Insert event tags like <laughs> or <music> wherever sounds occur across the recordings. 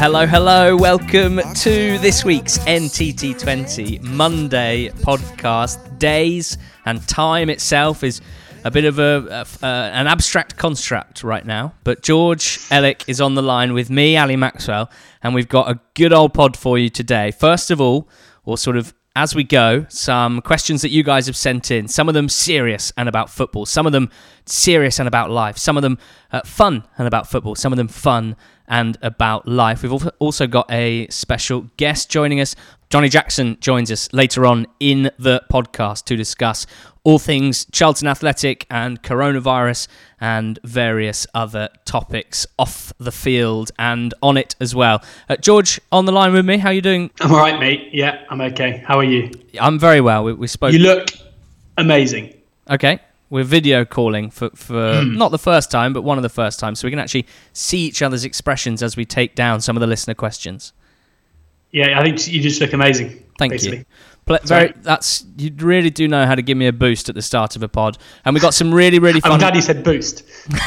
hello, hello. Welcome to this week's NTT20 Monday podcast. Days and time itself is a bit of a, a uh, an abstract construct right now. But George Elek is on the line with me, Ali Maxwell, and we've got a good old pod for you today. First of all, or sort of as we go, some questions that you guys have sent in. Some of them serious and about football. Some of them serious and about life. Some of them uh, fun and about football. Some of them fun and about life. We've also got a special guest joining us. Johnnie Jackson joins us later on in the podcast to discuss all things Charlton Athletic and coronavirus and various other topics off the field and on it as well. Uh, George, on the line with me. How are you doing? I'm all right, mate. Yeah, I'm okay. How are you? I'm very well. We, we spoke. You look amazing. Okay. We're video calling for, for mm. not the first time, but one of the first times, so we can actually see each other's expressions as we take down some of the listener questions. Yeah, I think you just look amazing. Thank basically. you. Very, that's you really do know how to give me a boost at the start of a pod, and we've got some really really <laughs> fun. I'm glad you said boost.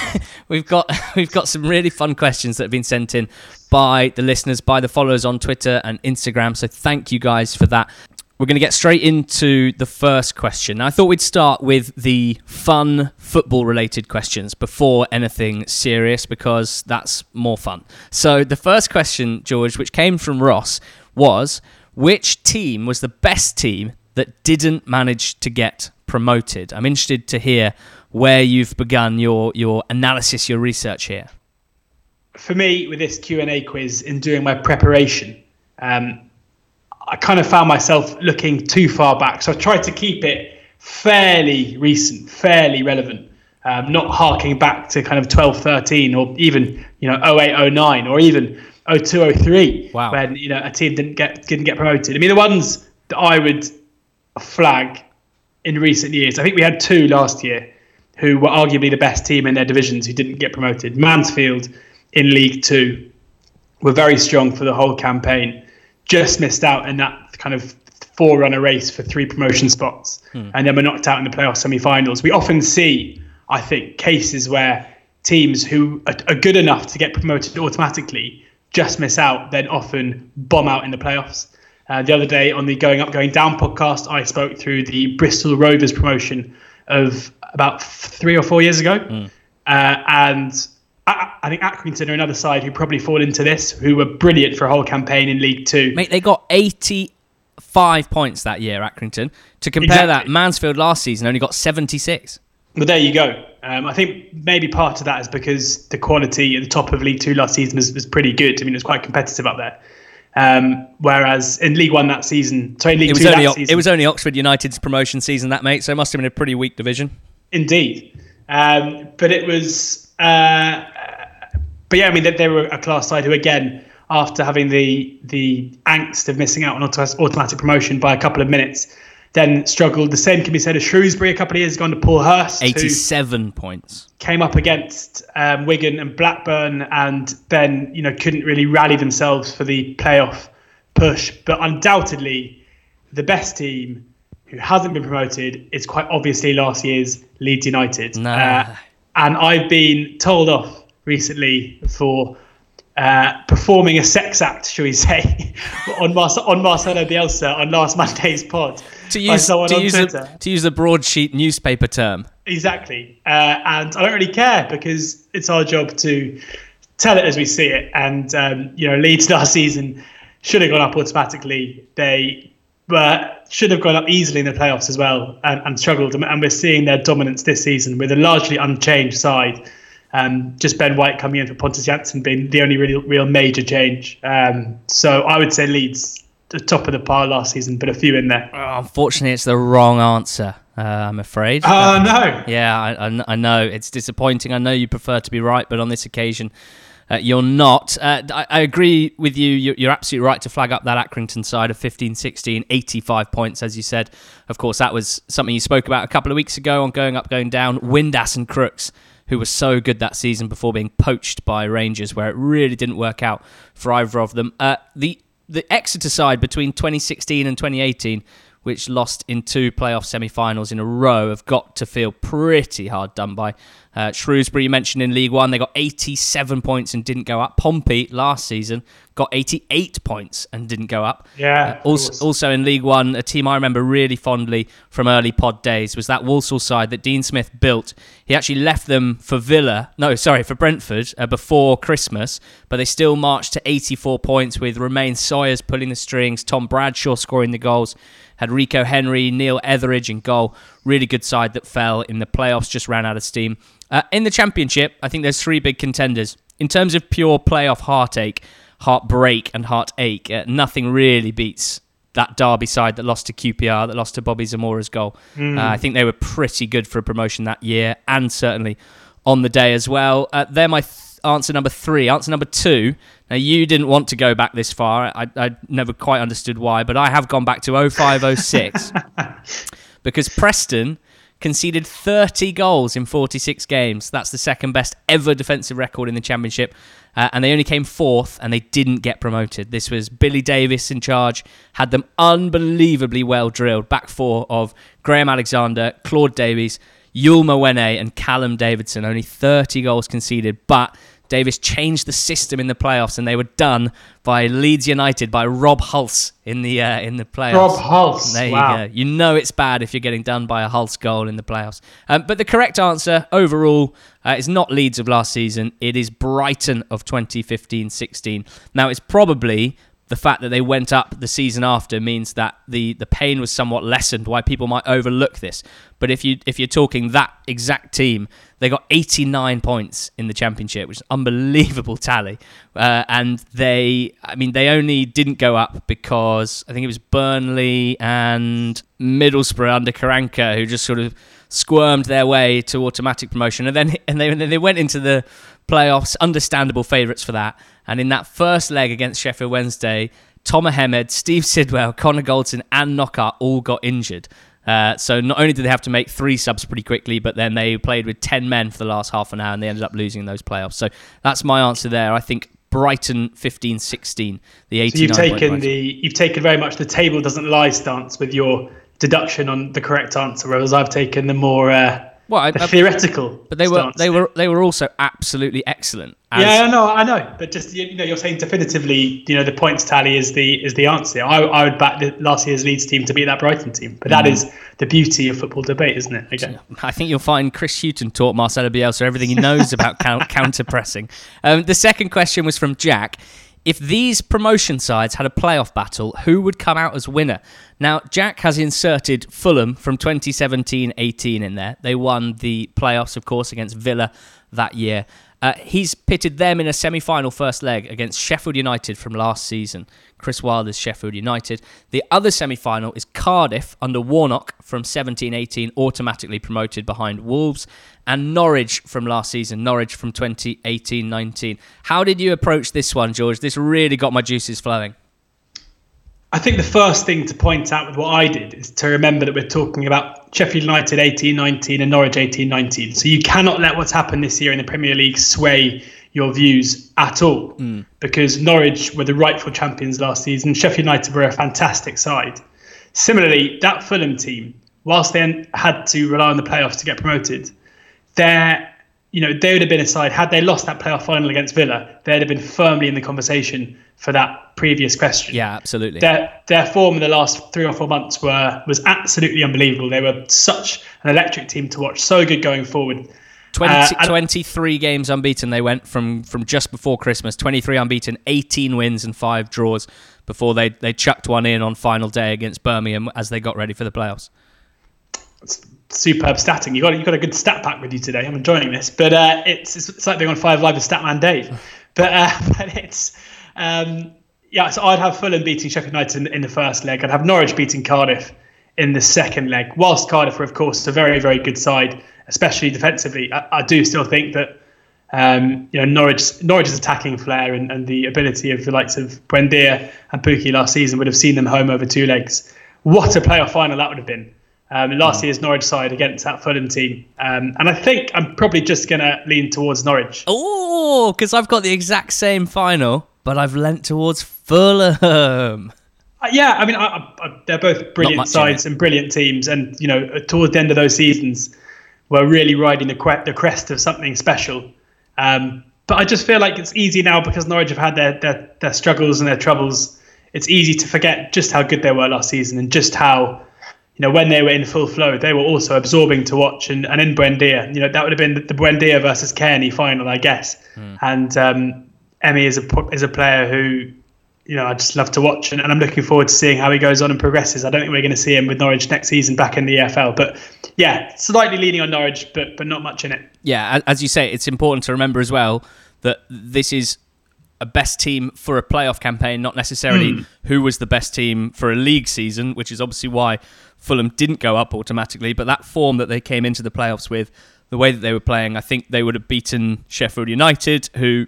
<laughs> we've got <laughs> we've got some really fun questions that have been sent in by the listeners, by the followers on Twitter and Instagram. So thank you guys for that. We're going to get straight into the first question. I thought we'd start with the fun football related questions before anything serious because that's more fun. So, the first question, George, which came from Ross, was which team was the best team that didn't manage to get promoted? I'm interested to hear where you've begun your, your analysis, your research here. For me, with this Q&A quiz, in doing my preparation, um, I kind of found myself looking too far back. So I tried to keep it fairly recent, fairly relevant, um, not harking back to kind of 12, 13 or even, you know, 08, 09 or even 02, 03 wow. when, you know, a team didn't get, didn't get promoted. I mean, the ones that I would flag in recent years, I think we had two last year who were arguably the best team in their divisions who didn't get promoted. Mansfield in League Two were very strong for the whole campaign just missed out in that kind of forerunner race for three promotion spots, hmm. and then we're knocked out in the playoff semi-finals. We often see, I think, cases where teams who are, are good enough to get promoted automatically just miss out, then often bomb out in the playoffs. Uh, the other day on the Going Up, Going Down podcast, I spoke through the Bristol Rovers promotion of about three or four years ago. Mm. Uh, and I, I think Accrington are another side who probably fall into this, who were brilliant for a whole campaign in League Two. Mate, they got 85 points that year, Accrington. To compare exactly. that, Mansfield last season only got 76. Well, there you go. Um, I think maybe part of that is because the quality at the top of League Two last season was, was pretty good. I mean, it was quite competitive up there. Um, whereas in League One that season, sorry, League it was Two only, that season, it was only Oxford United's promotion season, that mate. So it must have been a pretty weak division. Indeed, um, but it was uh, but yeah, I mean, they, they, were a class side who, again, after having the the angst of missing out on automatic promotion by a couple of minutes, then struggled. The same can be said of Shrewsbury a couple of years ago under Paul Hurst. 87 points. Came up against um, Wigan and Blackburn and then, you know, couldn't really rally themselves for the playoff push. But undoubtedly, the best team who hasn't been promoted is quite obviously last year's Leeds United. Nah. Uh, and I've been told off recently for uh, performing a sex act, shall we say, <laughs> on, Mar- on Marcelo Bielsa on last <laughs> Monday's pod. To use, to, use a, to use broadsheet newspaper term. Exactly. Uh, and I don't really care because it's our job to tell it as we see it. And, um, you know, Leeds last season should have gone up automatically. They but should have gone up easily in the playoffs as well and, and struggled. And we're seeing their dominance this season with a largely unchanged side. Um, just Ben White coming in for Pontus Jansson being the only real, real major change. Um, so I would say Leeds the top of the pile last season, but a few in there. Oh, unfortunately, it's the wrong answer. Uh, I'm afraid. Oh no! Yeah, I, I, I know it's disappointing. I know you prefer to be right, but on this occasion, uh, you're not. Uh, I, I, agree with you. You're, you're, absolutely right to flag up that Accrington side of 15 16, 85 points, as you said. Of course, that was something you spoke about a couple of weeks ago on Going Up, Going Down. Windass and Crooks, who was so good that season before being poached by Rangers, where it really didn't work out for either of them. Uh, the, the Exeter side between 2016 and 2018 which lost in two playoff semi-finals in a row, have got to feel pretty hard done by. Uh, Shrewsbury, you mentioned in League One, they got 87 points and didn't go up. Pompey last season got 88 points and didn't go up. Yeah. Uh, also, also in League One, a team I remember really fondly from early pod days was that Walsall side that Dean Smith built. He actually left them for Villa, no, sorry, for Brentford uh, before Christmas, but they still marched to 84 points with Romain Sawyers pulling the strings, Tom Bradshaw scoring the goals had Rico Henry, Neil Etheridge in goal. Really good side that fell in the playoffs, just ran out of steam. Uh, in the championship, I think there's three big contenders. In terms of pure playoff heartache, heartbreak, and heartache, uh, nothing really beats that Derby side that lost to QPR, that lost to Bobby Zamora's goal. Mm. Uh, I think they were pretty good for a promotion that year, and certainly on the day as well. Uh, they're my th- answer number three. Answer number two. Now, you didn't want to go back this far. I, I never quite understood why, but I have gone back to 0506 <laughs> because Preston conceded 30 goals in 46 games. That's the second best ever defensive record in the Championship. Uh, and they only came fourth and they didn't get promoted. This was Billy Davies in charge, had them unbelievably well drilled. Back four of Graham Alexander, Claude Davis, Youl Mawene, and Callum Davidson. Only 30 goals conceded, but Davies changed the system in the playoffs, and they were done by Leeds United by Rob Hulse in the uh, in the playoffs. Rob Hulse. There wow. you go. You know it's bad if you're getting done by a Hulse goal in the playoffs. Um, but the correct answer overall uh, is not Leeds of last season. It is Brighton of 2015-16. Now it's probably the fact that they went up the season after means that the, the pain was somewhat lessened. Why people might overlook this, but if you if you're talking that exact team, they got 89 points in the championship, which is unbelievable tally. Uh, and they, I mean, they only didn't go up because I think it was Burnley and Middlesbrough under Karanka who just sort of squirmed their way to automatic promotion, and then and they and they went into the playoffs, understandable favourites for that. And in that first leg against Sheffield Wednesday, Tomer Hemed, Steve Sidwell, Connor Goldson, and Knockaert all got injured. Uh, so not only did they have to make three subs pretty quickly, but then they played with 10 men for the last half an hour and they ended up losing those playoffs. So that's my answer there. I think Brighton 15-16, the 89 so you've taken the you've taken very much the table doesn't lie stance with your deduction on the correct answer, whereas I've taken the more uh, well, I, I, theoretical. But they were they were they were also absolutely excellent. yeah, I know, I know. But just you know, you're saying definitively, you know, the points tally is the is the answer. I, I would back the last year's Leeds team to beat that Brighton team. But that mm. is the beauty of football debate, isn't it? Okay. I think you'll find Chris Hughton taught Marcelo Bielsa everything he knows about <laughs> counter pressing. Um, the second question was from Jack. If these promotion sides had a playoff battle, who would come out as winner? Now, Jack has inserted Fulham from 2017 18 in there. They won the playoffs, of course, against Villa that year. Uh, he's pitted them in a semi final first leg against Sheffield United from last season. Chris Wilder's Sheffield United. The other semi final is Cardiff under Warnock from 17 18, automatically promoted behind Wolves, and Norwich from last season, Norwich from 2018 19. How did you approach this one, George? This really got my juices flowing. I think the first thing to point out with what I did is to remember that we're talking about Sheffield United 18 19 and Norwich 18 19. So you cannot let what's happened this year in the Premier League sway your views at all mm. because Norwich were the rightful champions last season. Sheffield United were a fantastic side. Similarly, that Fulham team, whilst they had to rely on the playoffs to get promoted, they're you know, they would have been a side had they lost that playoff final against Villa, they'd have been firmly in the conversation for that previous question. Yeah, absolutely. Their their form in the last three or four months were was absolutely unbelievable. They were such an electric team to watch, so good going forward. 20, uh, 23 games unbeaten they went from from just before Christmas. 23 unbeaten, 18 wins and five draws before they they chucked one in on final day against Birmingham as they got ready for the playoffs superb statting. You got you got a good stat pack with you today. I'm enjoying this, but uh, it's, it's like being on Five Live with Statman Dave. <laughs> But uh, <laughs> but it's um, yeah. So I'd have Fulham beating Sheffield United in, in, the first leg. I'd have Norwich beating Cardiff in the second leg. Whilst Cardiff are of course a very very good side, especially defensively, I, I do still think that. Um, you know Norwich Norwich's attacking flair and, and the ability of the likes of Buendia and Pukki last season would have seen them home over two legs. What a playoff final that would have been! Um, last mm. year's Norwich side against that Fulham team. Um, and I think I'm probably just going to lean towards Norwich. Oh, because I've got the exact same final, but I've lent towards Fulham. Uh, yeah, I mean, I, I, they're both brilliant sides and brilliant teams, and you know, towards the end of those seasons, we're really riding the, the crest of something special. Um, but I just feel like it's easy now because Norwich have had their, their their struggles and their troubles. It's easy to forget just how good they were last season and just how you know, when they were in full flow, they were also absorbing to watch. And, and in Buendia, you know, that would have been the Buendia versus Cairney final, I guess. Mm. And um, Emi is a is a player who, you know, I just love to watch, and, and, I'm looking forward to seeing how he goes on and progresses. I don't think we're going to see him with Norwich next season back in the EFL, but yeah, slightly leaning on Norwich, but but not much in it. Yeah, as you say, it's important to remember as well that this is a best team for a playoff campaign, not necessarily mm. who was the best team for a league season, which is obviously why Fulham didn't go up automatically. But that form that they came into the playoffs with, the way that they were playing, I think they would have beaten Sheffield United, who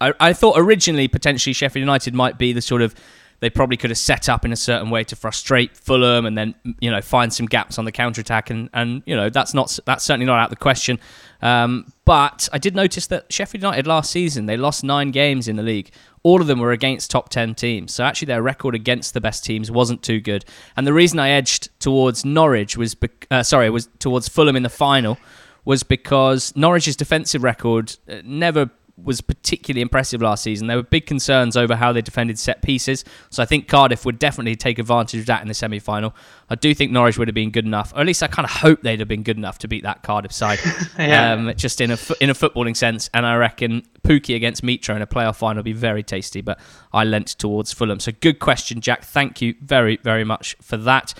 I, I thought originally potentially Sheffield United might be the sort of they probably could have set up in a certain way to frustrate Fulham and then you know find some gaps on the counter attack and and you know that's not that's certainly not out of the question. Um, but I did notice that Sheffield United last season they lost nine games in the league. All of them were against top ten teams, so actually their record against the best teams wasn't too good. And the reason I edged towards Norwich was be- uh, sorry was towards Fulham in the final was because Norwich's defensive record uh, never was particularly impressive last season. There were big concerns over how they defended set pieces, so I think Cardiff would definitely take advantage of that in the semi final. I do think Norwich would have been good enough, or at least I kind of hope they'd have been good enough to beat that Cardiff side, <laughs> yeah. um, just in a in a footballing sense. And I reckon Pukki against Mitro in a playoff final would be very tasty. But I lent towards Fulham. So good question, Jack. Thank you very very much for that.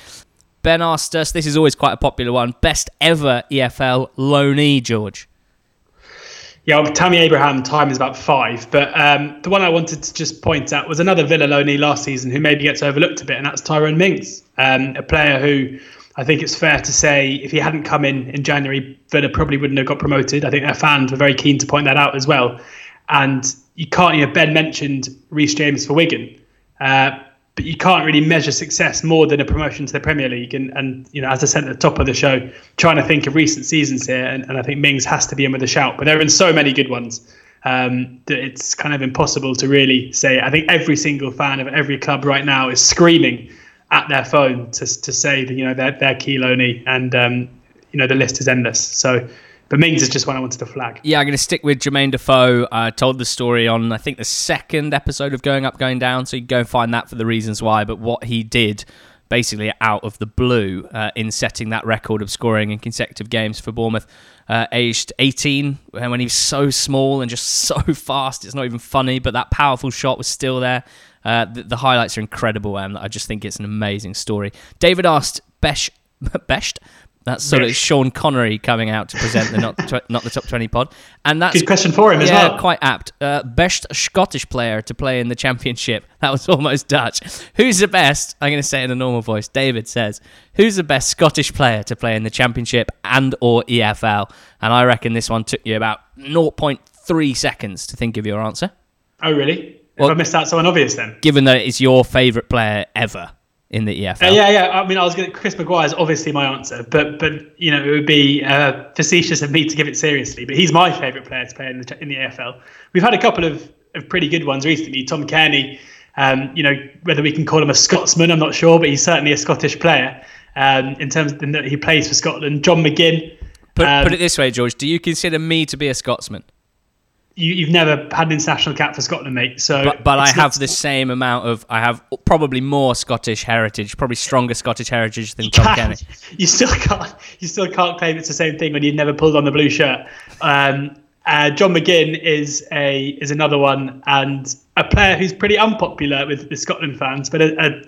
Ben asked us. This is always quite a popular one. Best ever EFL loanee, George. Yeah, Tammy Abraham time is about five, but um, the one I wanted to just point out was another Villa loanee last season who maybe gets overlooked a bit, and that's Tyrone Mings, um, a player who I think it's fair to say if he hadn't come in in January, Villa probably wouldn't have got promoted. I think their fans were very keen to point that out as well. And you can't, you know, Ben mentioned Reece James for Wigan. Uh, but you can't really measure success more than a promotion to the Premier League. And, and you know, as I said at the top of the show, trying to think of recent seasons here, and, and I think Mings has to be in with a shout. But there have been so many good ones um, that it's kind of impossible to really say. I think every single fan of every club right now is screaming at their phone to to say that you know they're, they're key loanee, and um, you know the list is endless. So but Mings is just one I wanted to flag. Yeah, I'm going to stick with Jermaine Defoe. I told the story on, I think, the second episode of Going Up, Going Down, so you can go and find that for the reasons why. But what he did basically out of the blue uh, in setting that record of scoring in consecutive games for Bournemouth, uh, aged 18, when he was so small and just <laughs> so fast. It's not even funny, but that powerful shot was still there. Uh, the, the, highlights are incredible, and I just think it's an amazing story. David asked Besh, <laughs> Best that's sort of Sean Connery coming out to present the not <laughs> tw- not the top twenty pod, and that's good question for him yeah, as well. Quite apt. Uh, best Scottish player to play in the championship. <laughs> That was almost Dutch. Who's the best? I'm going to say it in a normal voice. David says, "Who's the best Scottish player to play in the championship and or EFL?" And I reckon this one took you about 0.3 seconds to think of your answer. Oh, really? Well, Have I missed out someone obvious then? Given that it's your favourite player ever in the EFL. Uh, yeah, yeah. I mean, I was going. To, Chris Maguire is obviously my answer, but but you know it would be uh, facetious of me to give it seriously. But he's my favourite player to play in the in the EFL. We've had a couple of, of pretty good ones recently. Tom Cairney. Um, you know whether we can call him a Scotsman, I'm not sure, but he's certainly a Scottish player um, in terms of that he plays for Scotland. John McGinn. Put, um, put it this way, George. Do you consider me to be a Scotsman? You, have never had an international cap for Scotland, mate. So, but, but I have the same amount of. I have probably more Scottish heritage, probably stronger Scottish heritage than Tom Cairney. <laughs> You still can't. You still can't claim it's the same thing when you've never pulled on the blue shirt. Um, uh, John McGinn is a is another one, and a player who's pretty unpopular with the Scotland fans, but a, a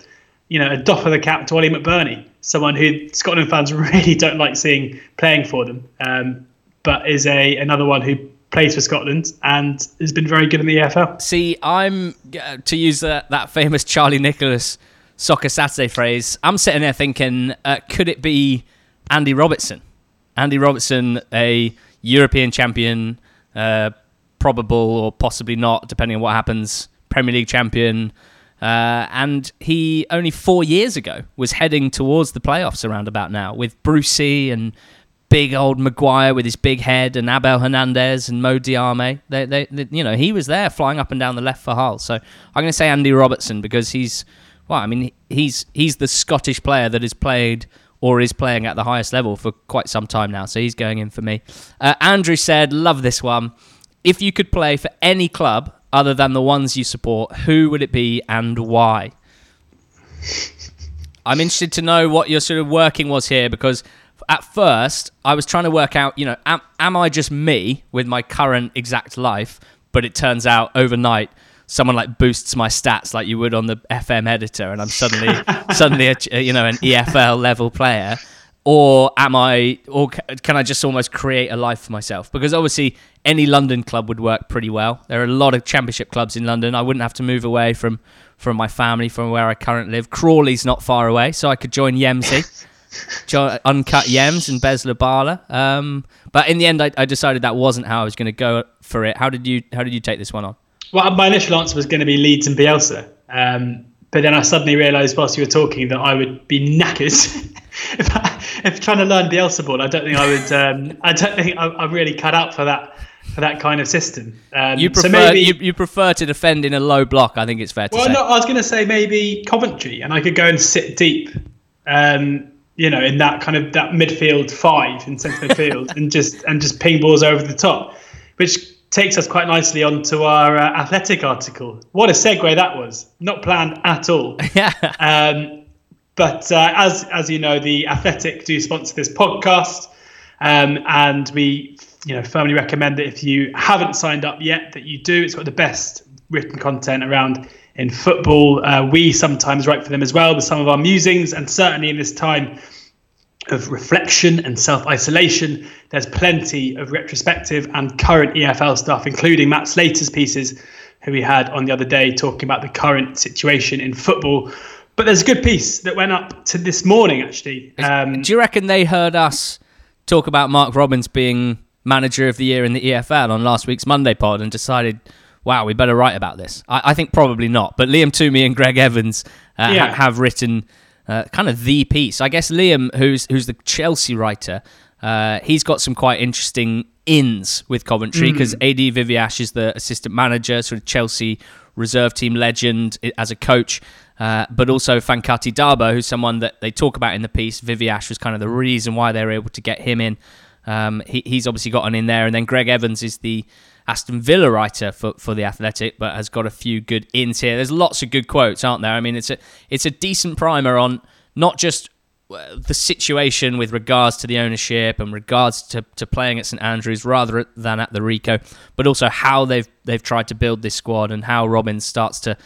you know a doff of the cap to Ollie McBurnie, someone who Scotland fans <laughs> really don't like seeing playing for them, um, but is a another one who plays for Scotland and has been very good in the EFL. See, I'm uh, to use that that famous Charlie Nicholas Soccer Saturday phrase. I'm sitting there thinking, uh, could it be Andy Robertson? Andy Robertson, a European champion, uh, probable or possibly not, depending on what happens. Premier League champion. Uh, and he only four years ago was heading towards the playoffs around about now with Brucey and big old Maguire with his big head and Abel Hernandez and Mo Diame. They, they, they, you know, he was there flying up and down the left for Hull. So I'm going to say Andy Robertson because he's well, I mean, he's he's the Scottish player that has played or is playing at the highest level for quite some time now. So he's going in for me. Uh, Andrew said, "Love this one. If you could play for any club other than the ones you support, who would it be and why?" I'm interested to know what your sort of working was here because at first I was trying to work out, you know, am, am I just me with my current exact life? But it turns out overnight someone like boosts my stats like you would on the FM editor, and I'm suddenly <laughs> suddenly a, you know an EFL level player. Or am I, or can I just almost create a life for myself? Because obviously, any London club would work pretty well. There are a lot of Championship clubs in London. I wouldn't have to move away from from my family, from where I currently live. Crawley's not far away, so I could join <laughs> Yemsy. uncut Yems and Bez Lubala. Um, but in the end, I, I, decided that wasn't how I was going to go for it. How did you How did you take this one on? Well, my initial answer was going to be Leeds and Bielsa, um, but then I suddenly realised whilst you were talking that I would be knackered <laughs> if, I, if trying to learn Bielsa ball. I don't think I would. Um, I don't think I, am really cut out for that for that kind of system. Um, you prefer so maybe, you, you, prefer to defend in a low block. I think it's fair to well, say. Well, no, I was going to say maybe Coventry, and I could go and sit deep. Um, you know, in that kind of that midfield five in centre midfield, and just and just ping balls over the top, which takes us quite nicely onto our uh, athletic article. What a segue that was! Not planned at all. <laughs> Yeah. Um, but uh, as as you know, the Athletic do sponsor this podcast, um, and we you know firmly recommend that if you haven't signed up yet, that you do. It's got the best written content around in football. Uh, we sometimes write for them as well with some of our musings, and certainly in this time of reflection and self isolation, there's plenty of retrospective and current EFL stuff, including Matt Slater's pieces, who we had on the other day talking about the current situation in football. But there's a good piece that went up to this morning, actually. Um, Do you reckon they heard us talk about Mark Robins being manager of the year in the EFL on last week's Monday pod and decided wow, we better write about this. I, I think probably not. But Liam Twomey and Greg Evans uh, yeah. ha- have written uh, kind of the piece. I guess Liam, who's who's the Chelsea writer, uh, he's got some quite interesting ins with Coventry because mm. Adi Viveash is the assistant manager, sort of Chelsea reserve team legend as a coach. Uh, but also Fankaty Dabo, who's someone that they talk about in the piece. Viviash was kind of the reason why they were able to get him in. Um, he, he's obviously got an in there, and then Greg Evans is the Aston Villa writer for, for the Athletic, but has got a few good ins here. There's lots of good quotes, aren't there? I mean, it's a it's a decent primer on not just the situation with regards to the ownership and regards to, to playing at St Andrews rather than at the Ricoh, but also how they've they've tried to build this squad and how Robins starts to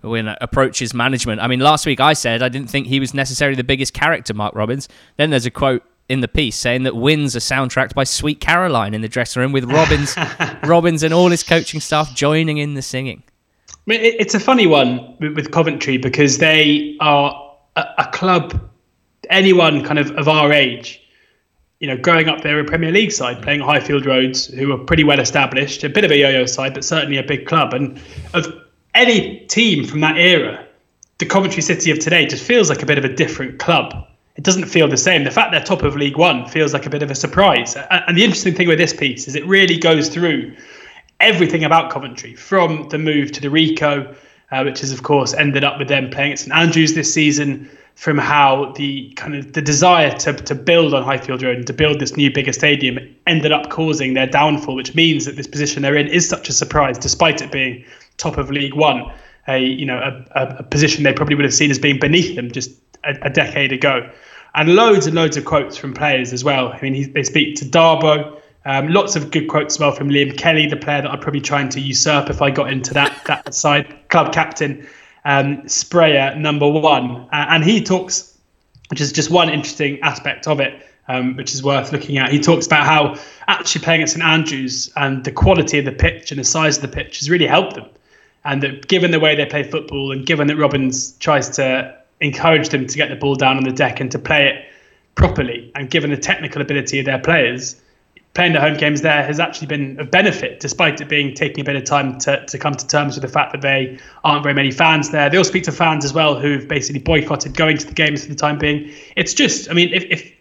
when approaches management. I mean, last week I said I didn't think he was necessarily the biggest character, Mark Robins. Then there's a quote in the piece saying that wins are soundtracked by Sweet Caroline in the dressing room with Robins, <laughs> Robins and all his coaching staff joining in the singing. I mean, it's a funny one with Coventry because they are a, a club. Anyone kind of of our age, you know, growing up, they're a Premier League side playing at Highfield Roads, who are pretty well established, a bit of a yo-yo side, but certainly a big club. And of any team from that era, the Coventry City of today just feels like a bit of a different club it doesn't feel the same. The fact they're top of League One feels like a bit of a surprise. And the interesting thing with this piece is it really goes through everything about Coventry, from the move to the Ricoh, uh, which has of course ended up with them playing at St Andrews this season, from how the kind of the desire to, to build on Highfield Road and to build this new bigger stadium ended up causing their downfall, which means that this position they're in is such a surprise, despite it being top of League One. A you know a, a position they probably would have seen as being beneath them just a, a decade ago and loads and loads of quotes from players as well. I mean, he, they speak to Dabo. Um, lots of good quotes as well from Liam Kelly, the player that I'd probably trying to usurp if I got into that <laughs> that side. Club captain, um, sprayer number one, uh, and he talks, which is just one interesting aspect of it, um, which is worth looking at. He talks about how actually playing at St Andrews and the quality of the pitch and the size of the pitch has really helped them, and that given the way they play football and given that Robins tries to encourage them to get the ball down on the deck and to play it properly. And given the technical ability of their players, playing the home games there has actually been a benefit, despite it being taking a bit of time to, to come to terms with the fact that they aren't very many fans there. They all speak to fans as well who've basically boycotted going to the games for the time being. It's just, I mean, if, if,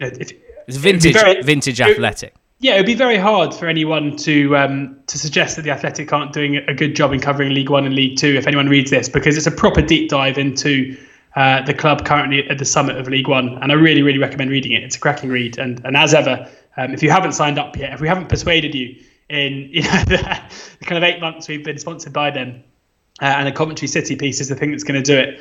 if it's vintage, very, vintage athletic. Yeah, it would be very hard for anyone to um, to suggest that the Athletic aren't doing a good job in covering League One and League Two. If anyone reads this, because it's a proper deep dive into uh, the club currently at the summit of League One, and I really, really recommend reading it. It's a cracking read, and and as ever, um, if you haven't signed up yet, if we haven't persuaded you in <laughs> you know the, the kind of eight months we've been sponsored by them, uh, and a Coventry City piece is the thing that's going to do it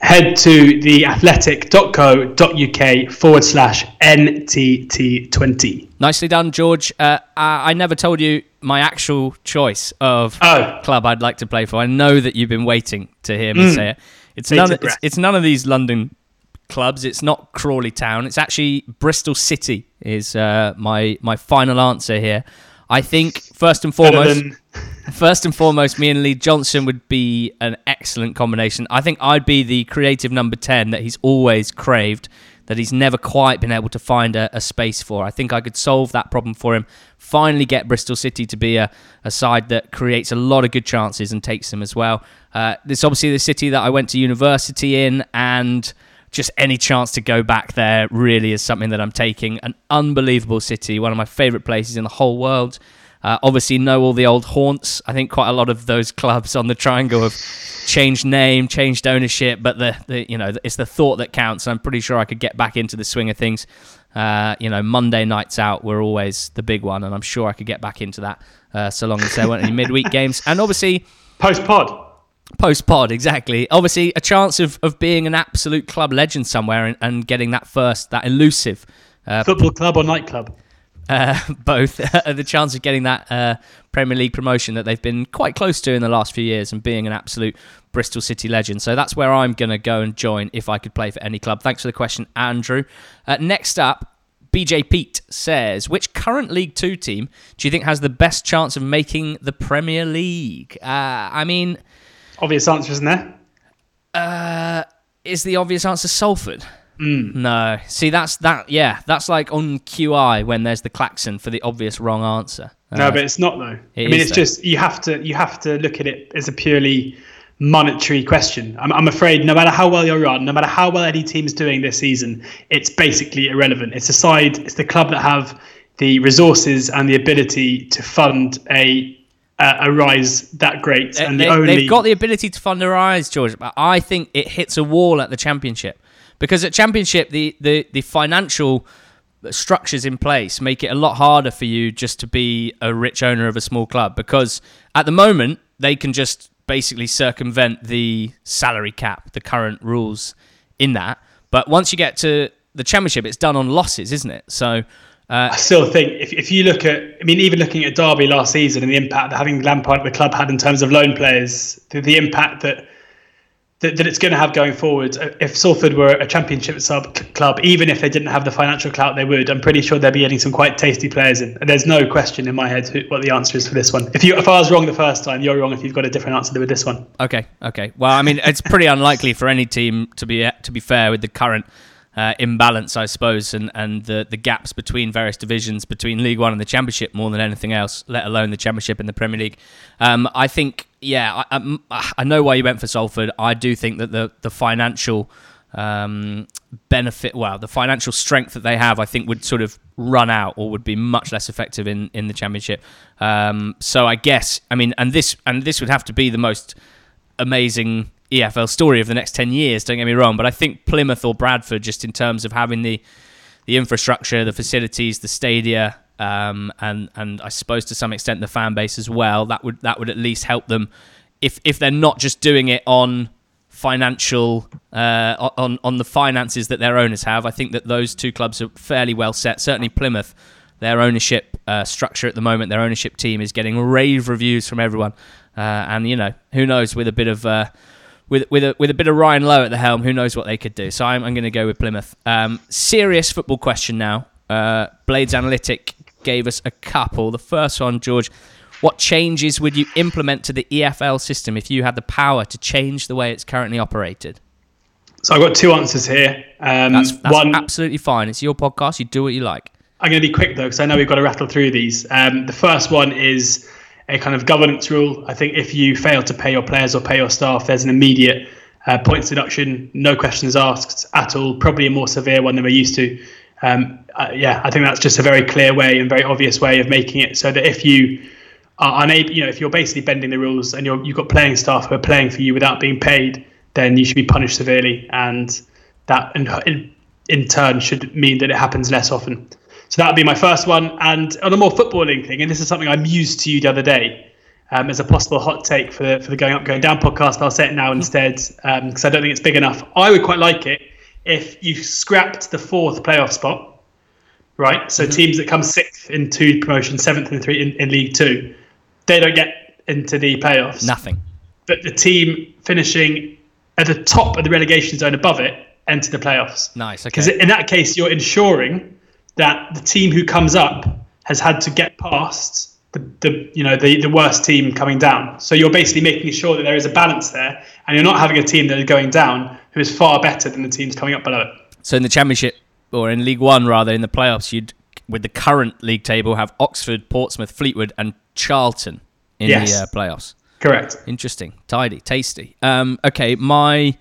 head to theathletic.co.uk forward slash NTT20. Nicely done, George. Uh, I, never told you my actual choice of oh. club I'd like to play for. I know that you've been waiting to hear me mm. say it. It's none, of, it's, it's none of these London clubs. It's not Crawley Town. It's actually Bristol City is uh, my my final answer here. I think first and foremost, first and foremost, me and Lee Johnson would be an excellent combination. I think I'd be the creative number ten that he's always craved, that he's never quite been able to find a, a space for. I think I could solve that problem for him. Finally, get Bristol City to be a, a side that creates a lot of good chances and takes them as well. Uh, this obviously the city that I went to university in, and just any chance to go back there really is something that I'm taking. An unbelievable city, one of my favourite places in the whole world. Uh, obviously, know all the old haunts. I think quite a lot of those clubs on the triangle have changed name, changed ownership, but the, the you know it's the thought that counts. I'm pretty sure I could get back into the swing of things. Uh, you know, Monday nights out were always the big one, and I'm sure I could get back into that uh, so long as there weren't any midweek games. And obviously, post pod. Post pod, exactly. Obviously, a chance of, of being an absolute club legend somewhere and, and getting that first, that elusive uh, football club or nightclub. Uh, <laughs> both. the chance of getting that uh, Premier League promotion that they've been quite close to in the last few years and being an absolute Bristol City legend. So that's where I'm going to go and join if I could play for any club. Thanks for the question, Andrew. Uh, next up, BJ Peat says, which current League Two team do you think has the best chance of making the Premier League? Uh, I mean, Obvious answer, isn't there? Uh, is the obvious answer Salford? Mm. No. See, that's that. Yeah, that's like on QI when there's the klaxon for the obvious wrong answer. Uh, no, but it's not though. I mean, it's though. just you have to you have to look at it as a purely monetary question. I'm, I'm afraid no matter how well you're run, no matter how well any team's doing this season, it's basically irrelevant. It's a side, it's the club that have the resources and the ability to fund a uh, a rise that great. And they, the only... They've got the ability to fund a rise, George, but I think it hits a wall at the championship because at championship the the, the financial structures in place make it a lot harder for you just to be a rich owner of a small club because at the moment they can just basically circumvent the salary cap, the current rules in that. But once you get to the championship, it's done on losses, isn't it? So uh, I still think if, if you look at, I mean, even looking at Derby last season and the impact that having Lampard at the club had in terms of loan players, the, the impact that, that, that it's going to have going forward. If Salford were a championship sub club, even if they didn't have the financial clout they would, I'm pretty sure they'd be getting some quite tasty players in. There's no question in my head who, what the answer is for this one. If you if I was wrong the first time, you're wrong if you've got a different answer with this one. Okay, okay. Well, I mean, it's pretty <laughs> unlikely for any team to be to be fair with the current uh, imbalance, I suppose, and, and the, the gaps between various divisions, between League One and the Championship, more than anything else, let alone the Championship and the Premier League. Um, I think, yeah, I, I, I, know why you went for Salford. I do think that the, the financial um, benefit, well, the financial strength that they have, I think would sort of run out or would be much less effective in, in the Championship. Um, so I guess, I mean, and this and this would have to be the most amazing EFL story of the next 10 years, don't get me wrong, but I think Plymouth or Bradford, just in terms of having the, the infrastructure, the facilities, the stadia, um, and, and I suppose to some extent the fan base as well, that would, that would at least help them if, if they're not just doing it on financial uh, on on the finances that their owners have. I think that those two clubs are fairly well set. Certainly Plymouth, their ownership uh, structure at the moment, their ownership team is getting rave reviews from everyone. Uh, and you know, who knows with a bit of uh, with with a, with a bit of Ryan Lowe at the helm, who knows what they could do? So I'm, I'm going to go with Plymouth. Um, serious football question now. Uh, Blades Analytic gave us a couple. The first one, George. What changes would you implement to the EFL system if you had the power to change the way it's currently operated? So I've got two answers here. Um, that's, that's one, absolutely fine. It's your podcast. You do what you like. I'm going to be quick though, because I know we've got to rattle through these. Um, the first one is a kind of governance rule. I think if you fail to pay your players or pay your staff, there's an immediate uh, points deduction, no questions asked at all. Probably a more severe one than we're used to Um, uh, yeah, I think that's just a very clear way and very obvious way of making it so that if you are unable, you know, if you're basically bending the rules and you're, you've got playing staff who are playing for you without being paid, then you should be punished severely, and that in, in turn should mean that it happens less often. So that would be my first one. And on a more footballing thing, and this is something I mused to you the other day um, as a possible hot take for the, for the Going Up, Going Down podcast. I'll say it now instead because um, I don't think it's big enough. I would quite like it if you scrapped the fourth playoff spot, right? So mm-hmm. teams that come sixth in two promotion, seventh and three in, in League Two, they don't get into the playoffs. Nothing. But the team finishing at the top of the relegation zone above it enter the playoffs. Nice. Okay. Because in that case, you're ensuring that the team who comes up has had to get past the, the you know the, the worst team coming down. So you're basically making sure that there is a balance there, and you're not having a team that is going down who is far better than the teams coming up below it. So in the championship or in League One rather in the playoffs, you'd with the current league table have Oxford, Portsmouth, Fleetwood, and Charlton in yes. the uh, playoffs. Correct. Interesting, tidy, tasty. Um, okay, my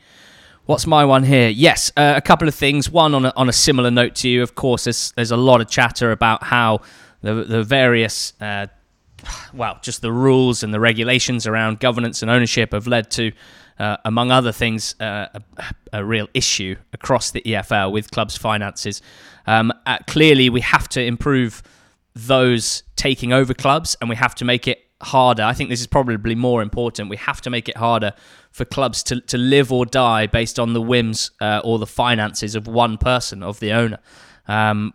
What's my one here? Yes, uh, a couple of things. One on a, on a similar note to you, of course. There's there's a lot of chatter about how the the various uh, well, just the rules and the regulations around governance and ownership have led to, uh, among other things, uh, a, a, real issue across the EFL with clubs' finances. Um, uh, clearly, we have to improve those taking over clubs, and we have to make it harder. I think this is probably more important. We have to make it harder for clubs to, to live or die based on the whims uh, or the finances of one person, of the owner. Um,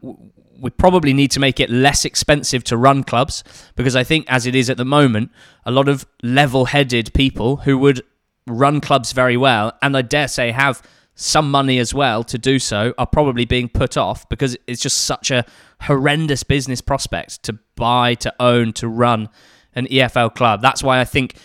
we probably need to make it less expensive to run clubs because I think, as it is at the moment, a lot of level headed people who would run clubs very well and I dare say have some money as well to do so are probably being put off because it's just such a horrendous business prospect to buy, to own, to run an EFL club. That's why I think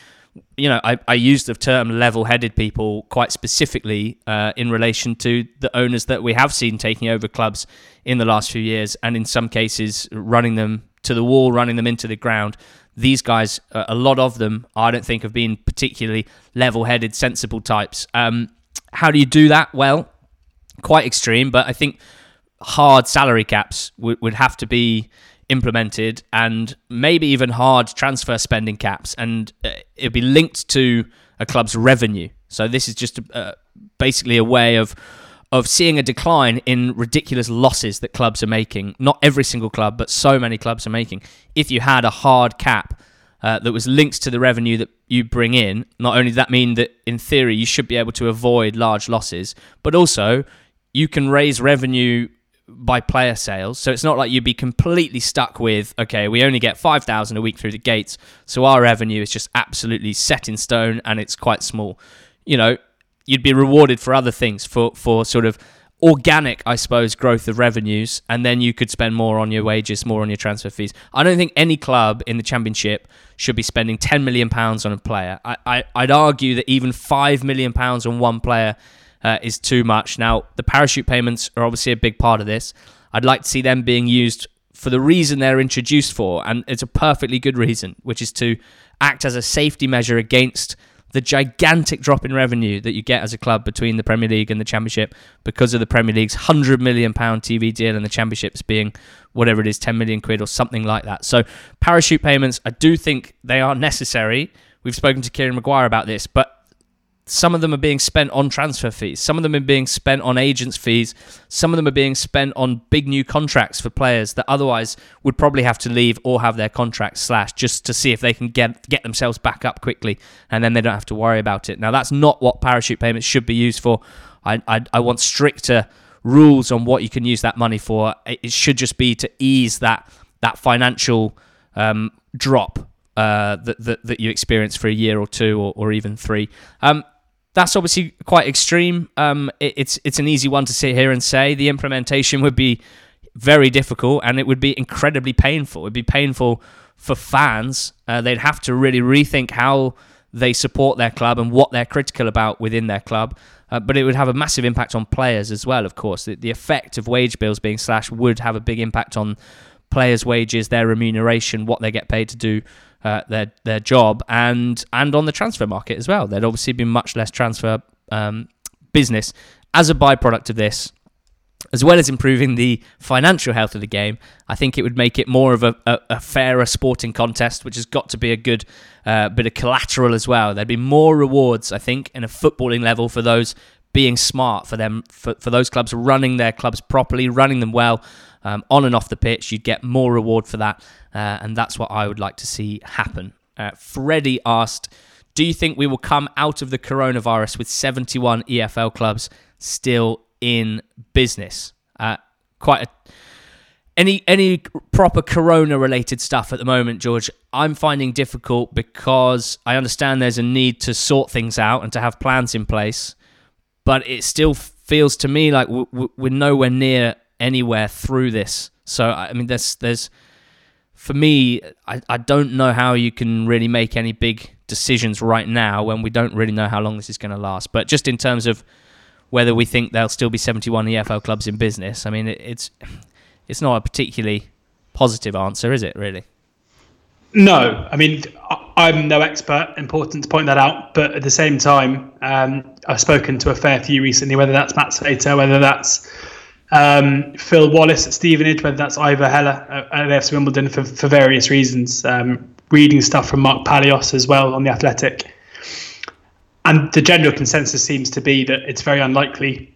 you know, I, I use the term level headed people quite specifically uh, in relation to the owners that we have seen taking over clubs in the last few years, and in some cases, running them to the wall, running them into the ground. These guys, uh, a lot of them, I don't think have been particularly level headed, sensible types. Um, how do you do that? Well, quite extreme, but I think hard salary caps would, would have to be implemented and maybe even hard transfer spending caps and uh, it'd be linked to a club's revenue so this is just uh, basically a way of of seeing a decline in ridiculous losses that clubs are making not every single club but so many clubs are making if you had a hard cap uh, that was linked to the revenue that you bring in not only does that mean that in theory you should be able to avoid large losses but also you can raise revenue by player sales. So it's not like you'd be completely stuck with, okay, we only get 5,000 a week through the gates. So our revenue is just absolutely set in stone and it's quite small. You know, you'd be rewarded for other things, for, for sort of organic, I suppose, growth of revenues. And then you could spend more on your wages, more on your transfer fees. I don't think any club in the championship should be spending 10 million pounds on a player. I, I, I'd argue that even 5 million pounds on one player uh, is too much. Now, the parachute payments are obviously a big part of this. I'd like to see them being used for the reason they're introduced for, and it's a perfectly good reason, which is to act as a safety measure against the gigantic drop in revenue that you get as a club between the Premier League and the Championship because of the Premier League's hundred million pound TV deal and the Championships being whatever it is, ten million quid or something like that. So parachute payments, I do think they are necessary. We've spoken to Kieran Maguire about this, but some of them are being spent on transfer fees. Some of them are being spent on agents' fees. Some of them are being spent on big new contracts for players that otherwise would probably have to leave or have their contracts slashed just to see if they can get get themselves back up quickly, and then they don't have to worry about it. Now that's not what parachute payments should be used for. I I, I want stricter rules on what you can use that money for. It should just be to ease that that financial um, drop uh, that, that, that you experience for a year or two or, or even three. Um, that's obviously quite extreme. Um, it, it's it's an easy one to sit here and say the implementation would be very difficult and it would be incredibly painful. It'd be painful for fans. Uh, they'd have to really rethink how they support their club and what they're critical about within their club. Uh, but it would have a massive impact on players as well. Of course, the, the effect of wage bills being slashed would have a big impact on players' wages, their remuneration, what they get paid to do uh, their their job, and and on the transfer market as well. There'd obviously be much less transfer um, business as a byproduct of this. as well as improving the financial health of the game, I think it would make it more of a, a, a fairer sporting contest, which has got to be a good uh, bit of collateral as well. There'd be more rewards, I think, in a footballing level for those being smart, for them, for, for those clubs running their clubs properly, running them well um, on and off the pitch. You'd get more reward for that, uh, and that's what I would like to see happen. Uh, Freddie asked, "Do you think we will come out of the coronavirus with 71 EFL clubs still in business?" Uh, quite a any any proper corona related stuff at the moment george i'm finding difficult because i understand there's a need to sort things out and to have plans in place but it still feels to me like we're nowhere near anywhere through this so i mean there's there's for me I, I don't know how you can really make any big decisions right now when we don't really know how long this is going to last but just in terms of whether we think there'll still be 71 EFL clubs in business i mean it, it's it's not a particularly positive answer, is it? Really? No, I mean I'm no expert. Important to point that out, but at the same time, um, I've spoken to a fair few recently. Whether that's Matt Slater, whether that's um, Phil Wallace at Stevenage, whether that's Ivor Heller at, at Wimbledon for, for various reasons. Um, reading stuff from Mark Palios as well on the Athletic, and the general consensus seems to be that it's very unlikely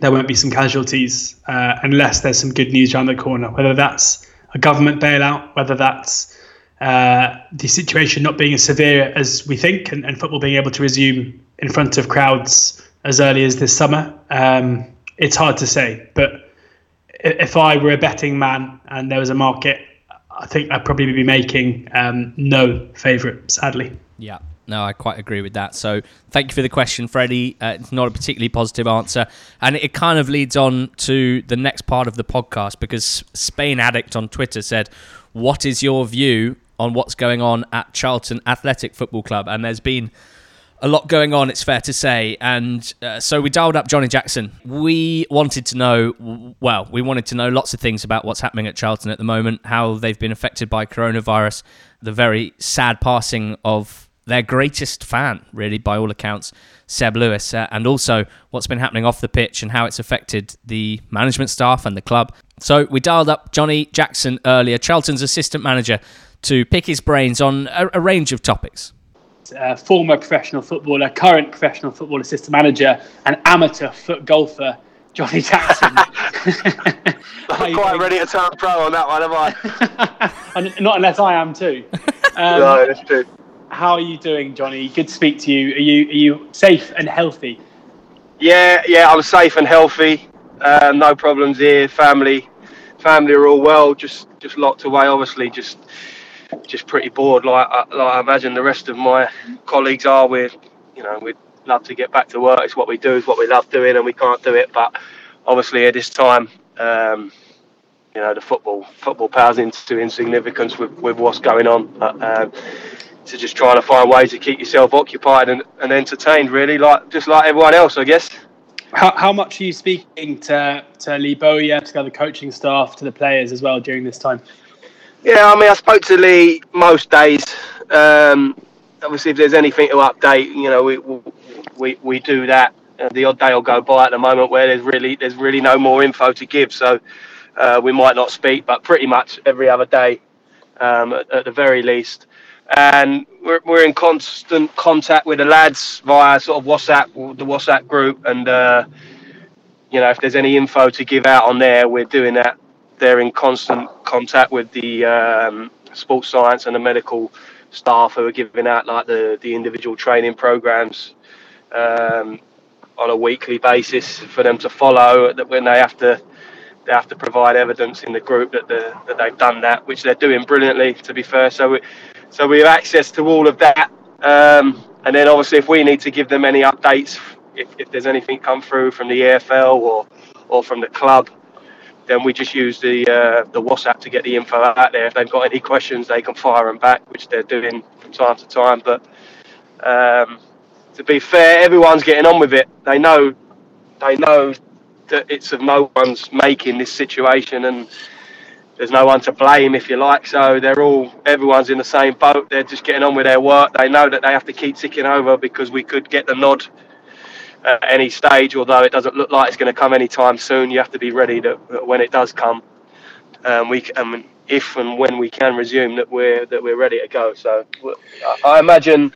there won't be some casualties uh, unless there's some good news around the corner, whether that's a government bailout, whether that's uh, the situation not being as severe as we think, and, and, football being able to resume in front of crowds as early as this summer. Um, it's hard to say, but if I were a betting man and there was a market, I think I'd probably be making um, no favourite, sadly. Yeah, no, I quite agree with that. So thank you for the question, Freddie. Uh, it's not a particularly positive answer. And it kind of leads on to the next part of the podcast because Spain Addict on Twitter said, What is your view on what's going on at Charlton Athletic Football Club? And there's been a lot going on, it's fair to say. And uh, so we dialed up Johnnie Jackson. We wanted to know, well, we wanted to know lots of things about what's happening at Charlton at the moment, how they've been affected by coronavirus, the very sad passing of their greatest fan, really, by all accounts, Seb Lewis, uh, and also what's been happening off the pitch and how it's affected the management staff and the club. So we dialed up Johnnie Jackson earlier, Charlton's assistant manager, to pick his brains on a, a range of topics. Uh, former professional footballer, current professional football assistant manager, and amateur foot golfer, Johnnie Jackson. <laughs> I'm quite ready to turn pro on that one, am I? <laughs> Not unless I am too. Um, no, that's true how are you doing, Johnnie? Good to speak to you. Are you are you safe and healthy? Yeah, yeah, I'm safe and healthy. Uh, no problems here. Family, family are all well. Just just locked away. Obviously, just just pretty bored. Like uh, like I imagine the rest of my colleagues are. We're you know we'd love to get back to work. It's what we do. It's what we love doing, and we can't do it. But obviously, at this time. Um, you know the football football powers into insignificance with, with what's going on. But, um, to just trying to find ways to keep yourself occupied and, and entertained, really, like just like everyone else, I guess. How, how much are you speaking to, to Lee Bowyer, to the other coaching staff, to the players as well during this time? Yeah, I mean, I spoke to Lee most days. Um, obviously, if there's anything to update, you know, we we, we do that. Uh, the odd day will go by at the moment where there's really there's really no more info to give, so uh, we might not speak, but pretty much every other day, um, at, at the very least and we're, we're in constant contact with the lads via sort of WhatsApp, the WhatsApp group, and uh, you know if there's any info to give out on there, we're doing that. They're in constant contact with the um, sports science and the medical staff who are giving out like the the individual training programs um, on a weekly basis for them to follow. That when they have to they have to provide evidence in the group that, the, that they've done that, which they're doing brilliantly, to be fair. So we, so we have access to all of that. Um, and then obviously, if we need to give them any updates, if, if there's anything come through from the EFL or or from the club, then we just use the uh, the WhatsApp to get the info out there. If they've got any questions, they can fire them back, which they're doing from time to time. But um, to be fair, everyone's getting on with it. They know they know that it's of no one's making this situation, and there's no one to blame if you like. So they're all everyone's in the same boat. They're just getting on with their work. They know that they have to keep ticking over because we could get the nod at any stage. Although it doesn't look like it's going to come anytime soon, you have to be ready that when it does come, um, we um, if and when we can resume that we're that we're ready to go. So I imagine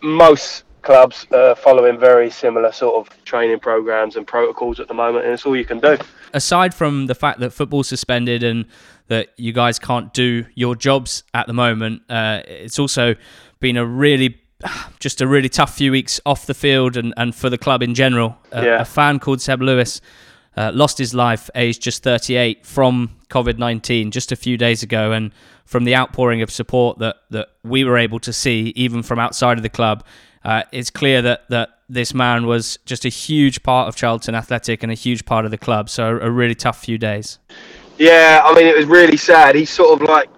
most clubs are following very similar sort of training programs and protocols at the moment, and it's all you can do. Aside from the fact that football's suspended and that you guys can't do your jobs at the moment, uh, it's also been a really <sighs> just a really tough few weeks off the field and, and for the club in general. Uh, yeah. A fan called Seb Lewis uh, lost his life aged just 38 from COVID 19 just a few days ago. And from the outpouring of support that, that we were able to see, even from outside of the club, uh, it's clear that, that this man was just a huge part of Charlton Athletic and a huge part of the club. So a really tough few days. Yeah, I mean, it was really sad. He's sort of like,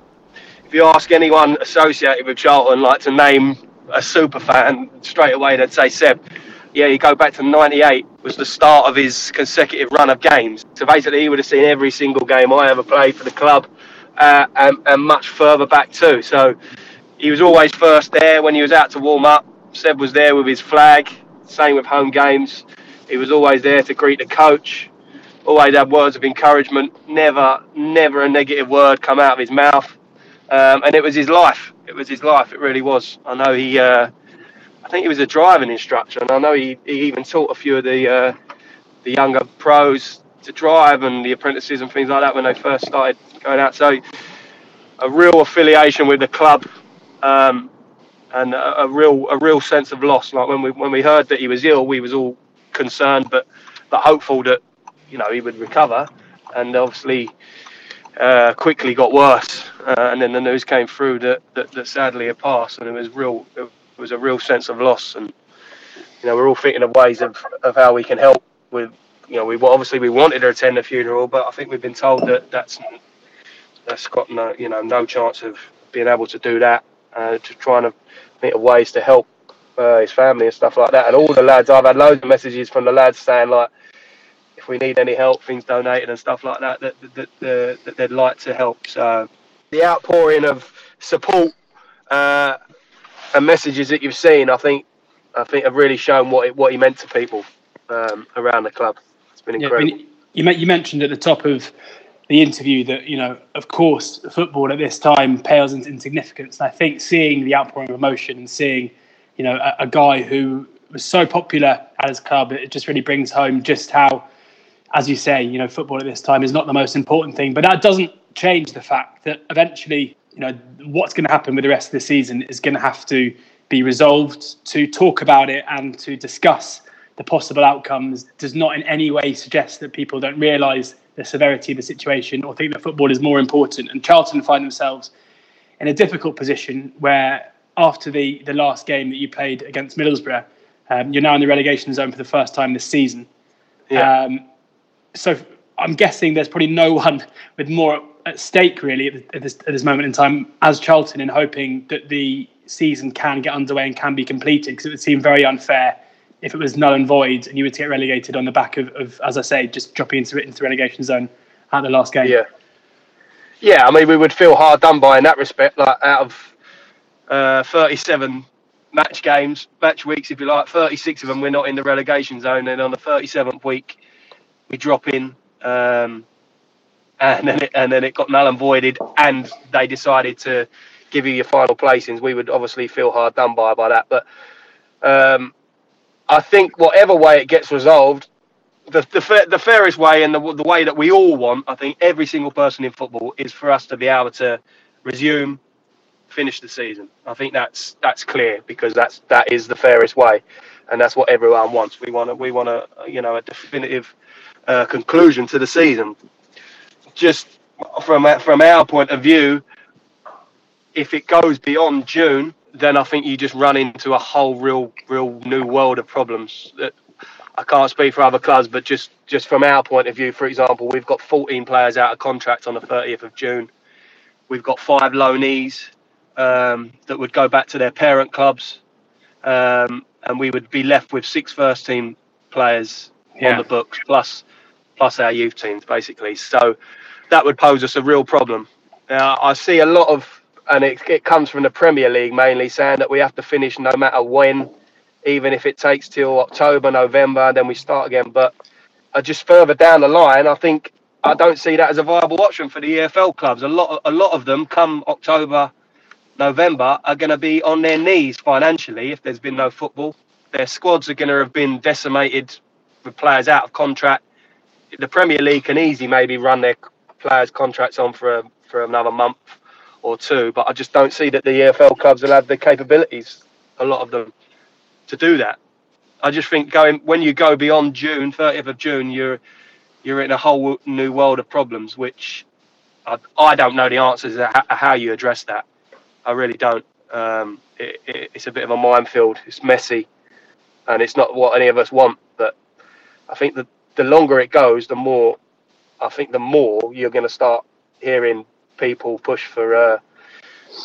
if you ask anyone associated with Charlton, like to name a super fan, straight away they'd say Seb yeah, you go back to '98 was the start of his consecutive run of games. So basically, he would have seen every single game I ever played for the club, uh, and, and much further back too. So he was always first there when he was out to warm up. Seb was there with his flag. Same with home games. He was always there to greet the coach. Always had words of encouragement. Never, never a negative word come out of his mouth. Um, and it was his life. It was his life. It really was. I know he. Uh, I think he was a driving instructor, and I know he, he even taught a few of the uh, the younger pros to drive and the apprentices and things like that when they first started going out. So a real affiliation with the club, um, and a, a, real a real sense of loss. Like when we when we heard that he was ill, we was all concerned, but but hopeful that you know he would recover, and obviously. Uh, quickly got worse, uh, and then the news came through that, that, that sadly had passed, and it was real. It was a real sense of loss, and you know we're all thinking of ways of, of how we can help. With you know we obviously we wanted to attend the funeral, but I think we've been told that that's that's got no you know no chance of being able to do that. Uh, to trying to think of ways to help uh, his family and stuff like that. And all the lads, I've had loads of messages from the lads saying like, if we need any help, things donated and stuff like that, that that, that, that they'd like to help. So the outpouring of support uh, and messages that you've seen, I think, I think have really shown what it, what he meant to people um, around the club. It's been incredible. Yeah, I mean, you, you mentioned at the top of the interview that you know, of course, football at this time pales into insignificance. And I think seeing the outpouring of emotion and seeing, you know, a, a guy who was so popular at his club, it just really brings home just how, as you say, you know, football at this time is not the most important thing. But that doesn't change the fact that eventually you know what's going to happen with the rest of the season is going to have to be resolved. To talk about it and to discuss the possible outcomes does not in any way suggest that people don't realise the severity of the situation or think that football is more important. And Charlton find themselves in a difficult position where after the the last game that you played against Middlesbrough, um, you're now in the relegation zone for the first time this season. Yeah. Um, so I'm guessing there's probably no one with more at stake really at this, at this moment in time as Charlton in hoping that the season can get underway and can be completed because it would seem very unfair if it was null and void and you were to get relegated on the back of, of as I say, just dropping into into the relegation zone at the last game. Yeah, yeah. I mean, we would feel hard done by in that respect. Like out of uh, 37 match games, match weeks, if you like, 36 of them we're not in the relegation zone, and on the 37th week we drop in. Um, and then it, and then it got null and voided, and they decided to give you your final placings. We would obviously feel hard done by by that, but um, I think whatever way it gets resolved, the the, the fairest way and the the way that we all want, I think every single person in football is for us to be able to resume, finish the season. I think that's that's clear because that's that is the fairest way, and that's what everyone wants. We want to we want a you know a definitive uh, conclusion to the season just from from our point of view, if it goes beyond June, then I think you just run into a whole real real new world of problems. That I can't speak for other clubs, but just just from our point of view, for example, we've got 14 players out of contract on the 30th of June. We've got five loanees um, that would go back to their parent clubs, um, and we would be left with six first team players yeah. on the books plus plus our youth teams basically. So that would pose us a real problem. Now, I see a lot of, and it, it comes from the Premier League mainly, saying that we have to finish no matter when, even if it takes till October, November, then we start again. But uh, just further down the line, I think I don't see that as a viable option for the EFL clubs. A lot, a lot of them come October, November are going to be on their knees financially if there's been no football. Their squads are going to have been decimated with players out of contract. The Premier League can easily maybe run their players' contracts on for a, for another month or two, but I just don't see that the EFL clubs will have the capabilities, a lot of them, to do that. I just think going when you go beyond June, 30th of June, you're you're in a whole new world of problems, which I, I don't know the answers to how you address that. I really don't. Um, it, it, it's a bit of a minefield. It's messy, and it's not what any of us want. But I think that the longer it goes, the more I think the more you're going to start hearing people push for uh,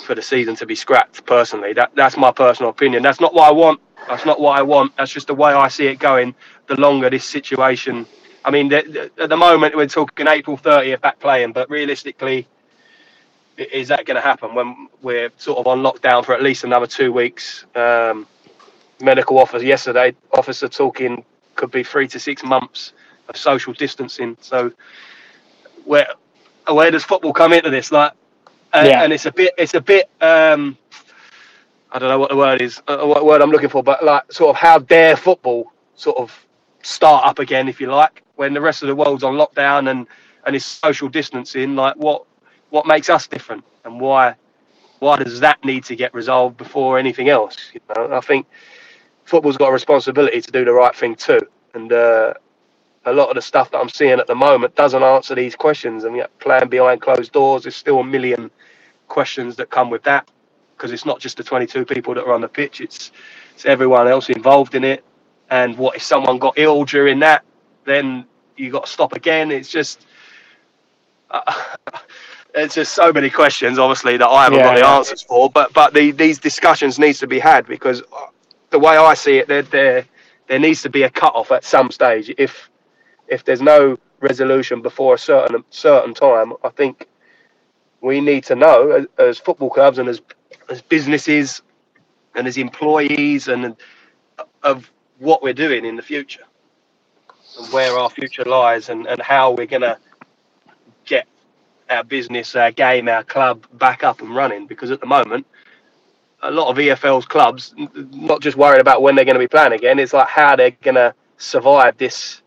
for the season to be scrapped. Personally, that that's my personal opinion. That's not what I want. That's not what I want. That's just the way I see it going. The longer this situation, I mean, the, the, at the moment we're talking April 30th back playing, but realistically, is that going to happen when we're sort of on lockdown for at least another two weeks? Um, medical officer yesterday, officer talking could be three to six months of social distancing. So where where does football come into this? Like, and, yeah. and it's a bit it's a bit um, I don't know what the word is, uh, what word I'm looking for, but like sort of how dare football sort of start up again, if you like, when the rest of the world's on lockdown and and it's social distancing. Like, what what makes us different, and why why does that need to get resolved before anything else? You know, I think football's got a responsibility to do the right thing too, and uh, a lot of the stuff that I'm seeing at the moment doesn't answer these questions. And yet, playing behind closed doors, there's still a million questions that come with that because it's not just the 22 people that are on the pitch; it's it's everyone else involved in it. And what if someone got ill during that? Then you got to stop again. It's just. <laughs> Uh, it's just so many questions, obviously, that I haven't yeah, got the yeah. answers for. But but the, these discussions needs to be had because the way I see it, there there there needs to be a cut off at some stage. If if there's no resolution before a certain certain time, I think we need to know as, as football clubs and as as businesses and as employees and of what we're doing in the future and where our future lies and, and how we're going to get our business, our game, our club back up and running. Because at the moment, a lot of EFL's clubs not just worried about when they're going to be playing again. It's like how they're going to survive this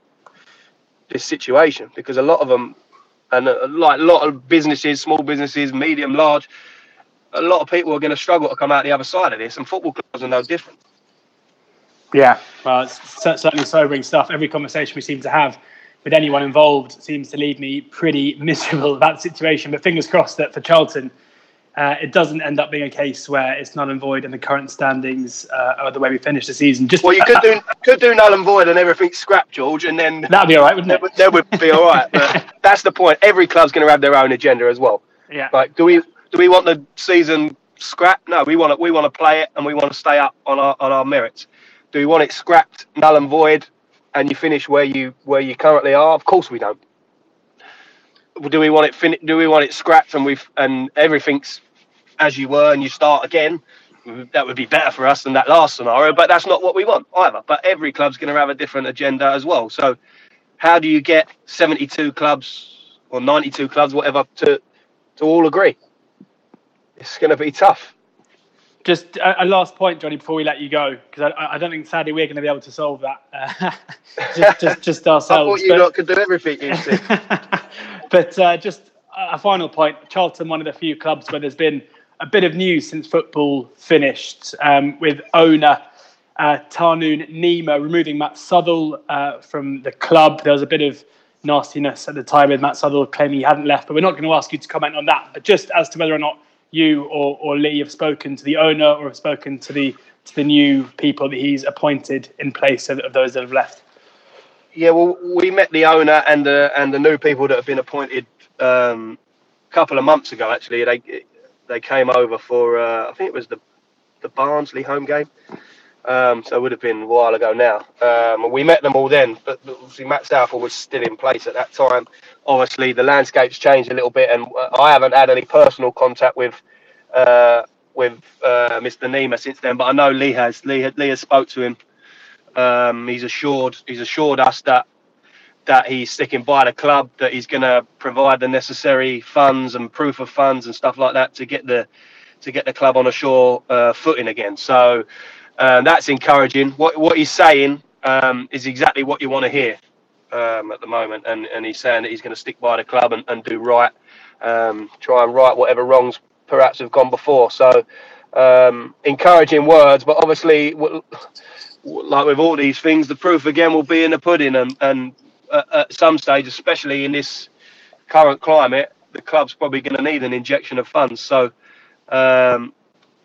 this situation. Because a lot of them, and a, like a lot of businesses, small businesses, medium, large, a lot of people are going to struggle to come out the other side of this, and football clubs are no different. Yeah, well, it's certainly sobering stuff. Every conversation we seem to have with anyone involved seems to leave me pretty <laughs> miserable about the situation. But fingers crossed that for Charlton, uh, it doesn't end up being a case where it's null and void and the current standings uh, are the way we finish the season. Just well, you could do could do null and void and everything scrap, George, and then that'd be all right, wouldn't it? That would be all right. But <laughs> that's the point. Every club's going to have their own agenda as well. Yeah. Like, do we do we want the season scrapped? No, we want to we want to play it and we want to stay up on our on our merits. Do we want it scrapped, null and void, and you finish where you where you currently are? Of course we don't. Do we want it fin- Do we want it scrapped and we've and everything's as you were and you start again? That would be better for us than that last scenario, but that's not what we want either. But every club's going to have a different agenda as well. So, how do you get 72 clubs or 92 clubs, whatever, to to all agree? It's going to be tough. Just a, a, last point, Johnnie, before we let you go, because I, I, don't think sadly we're going to be able to solve that uh, <laughs> just, just, just ourselves. <laughs> I thought you but, lot could do everything. <laughs> but uh, just a final point: Charlton, one of the few clubs where there's been a bit of news since football finished, um, with owner uh, Tahnoon Nimer removing Matt Southall uh, from the club. There was a bit of nastiness at the time with Matt Southall claiming he hadn't left, but we're not going to ask you to comment on that. But just as to whether or not you or, or Lee have spoken to the owner or have spoken to the to the new people that he's appointed in place of, of those that have left? Yeah, well, we met the owner and the and the new people that have been appointed um, a couple of months ago. Actually, they they came over for uh, I think it was the the Barnsley home game. Um, so it would have been a while ago now. Um, we met them all then, but obviously Matt Southall was still in place at that time. Obviously, the landscape's changed a little bit, and uh, I haven't had any personal contact with uh, with uh, Mr. Nimer since then, but I know Lee has. Lee, Lee has spoke to him. Um, he's assured he's assured us that that he's sticking by the club, that he's going to provide the necessary funds and proof of funds and stuff like that to get the to get the club on a sure uh, footing again. So uh, that's encouraging. What what he's saying um, is exactly what you want to hear um, at the moment, and and he's saying that he's going to stick by the club and, and do right, um, try and right whatever wrongs perhaps have gone before. So um, encouraging words, but obviously. Like with all these things, the proof again will be in the pudding, and, and at some stage, especially in this current climate, the club's probably going to need an injection of funds. So, um,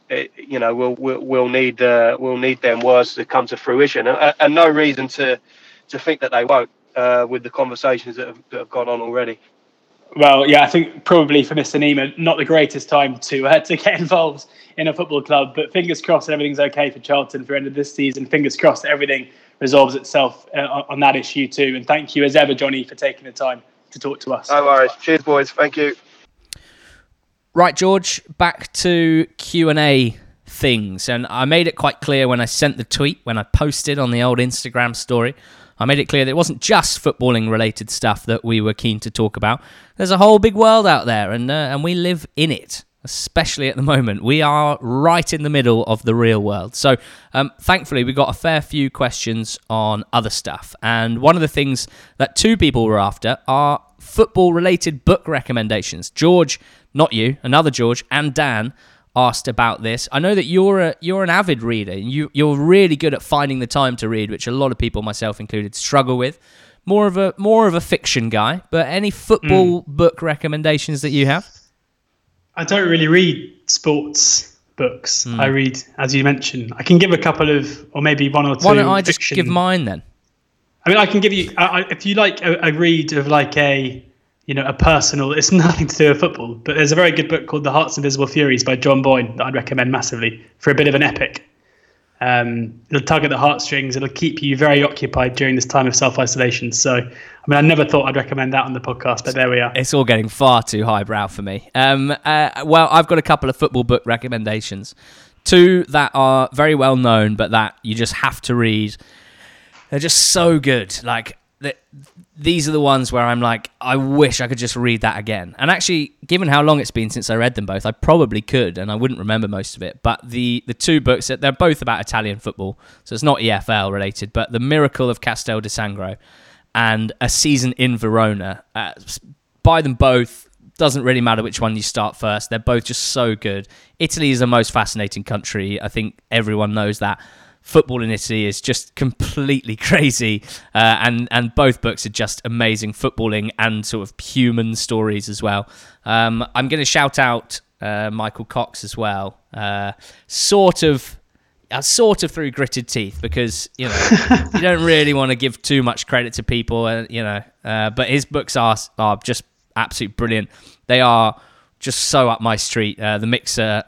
it, you know, we'll, we'll, we'll need uh, we'll need them words to come to fruition, and, and, no reason to to think that they won't uh, with the conversations that have, that have gone on already. Well, yeah, I think probably for Mr. Nimer, not the greatest time to uh, <laughs> to get involved in a football club, but fingers crossed that everything's okay for Charlton for the end of this season. Fingers crossed that everything resolves itself uh, on that issue too. And thank you as ever, Johnnie, for taking the time to talk to us. No worries. Cheers, boys. Thank you. Right, George. Back to Q and A things, and I made it quite clear when I sent the tweet when I posted on the old Instagram story. I made it clear that it wasn't just footballing related stuff that we were keen to talk about. There's a whole big world out there, and uh, and we live in it especially at the moment. We are right in the middle of the real world. So, um, thankfully, we got a fair few questions on other stuff. And one of the things that two people were after are football related book recommendations. George, not you, another George, and Dan asked about this. I know that you're a you're an avid reader. You you're really good at finding the time to read, which a lot of people, myself included, struggle with. More of a more of a fiction guy, but any football mm. book recommendations that you have? I don't really read sports books. Mm. I read, as you mentioned, I can give a couple of, or maybe one or two. Why don't I just give mine then? I mean, I can give you, I, if you like a, a, read of like a, you know, a personal, it's <laughs> nothing to do with football, but there's a very good book called The Heart's Invisible Furies by John Boyne that I'd recommend massively for a bit of an epic. Um, it'll tug at the heartstrings. It'll keep you very occupied during this time of self isolation. So, I mean, I never thought I'd recommend that on the podcast, but there we are. It's all getting far too highbrow for me. Um, uh, well, I've got a couple of football book recommendations. Two that are very well known, but that you just have to read. They're just so good. Like these are the ones where I'm like, I wish I could just read that again. And actually, given how long it's been since I read them both, I probably could, and I wouldn't remember most of it. But the the two books, that they're both about Italian football, so it's not EFL related. But The Miracle of Castel di Sangro and A Season in Verona, uh, buy them both. Doesn't really matter which one you start first. They're both just so good. Italy is the most fascinating country. I think everyone knows that football in Italy is just completely <laughs> crazy, uh, and and both books are just amazing footballing and sort of human stories as well. Um, I'm going to shout out uh, Michael Cox as well, uh, sort of. Uh, sort of through gritted teeth because you know you don't <laughs> really want to give too much credit to people, uh, you know. Uh, but his books are are just absolutely brilliant. They are just so up my street. the mixer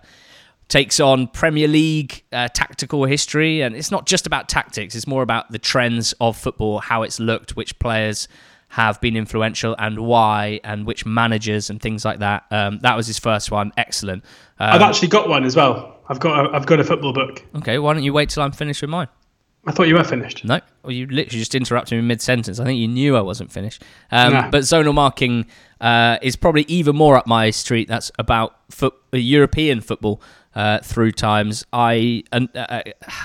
takes on Premier League uh, tactical history, and it's not just about tactics. It's more about the trends of football, how it's looked, which players have been influential, and why, and which managers and things like that. Um, that was his first one. Excellent. Um, I've actually got one as well. I've got a, I've got a football book. Okay, why don't you wait till I'm finished with mine? I thought you were finished. No, well, you literally just interrupted me mid sentence. I think you knew I wasn't finished. Um, nah. But zonal marking uh, is probably even more up my street. That's about foot, uh, European football uh, through times. I and uh,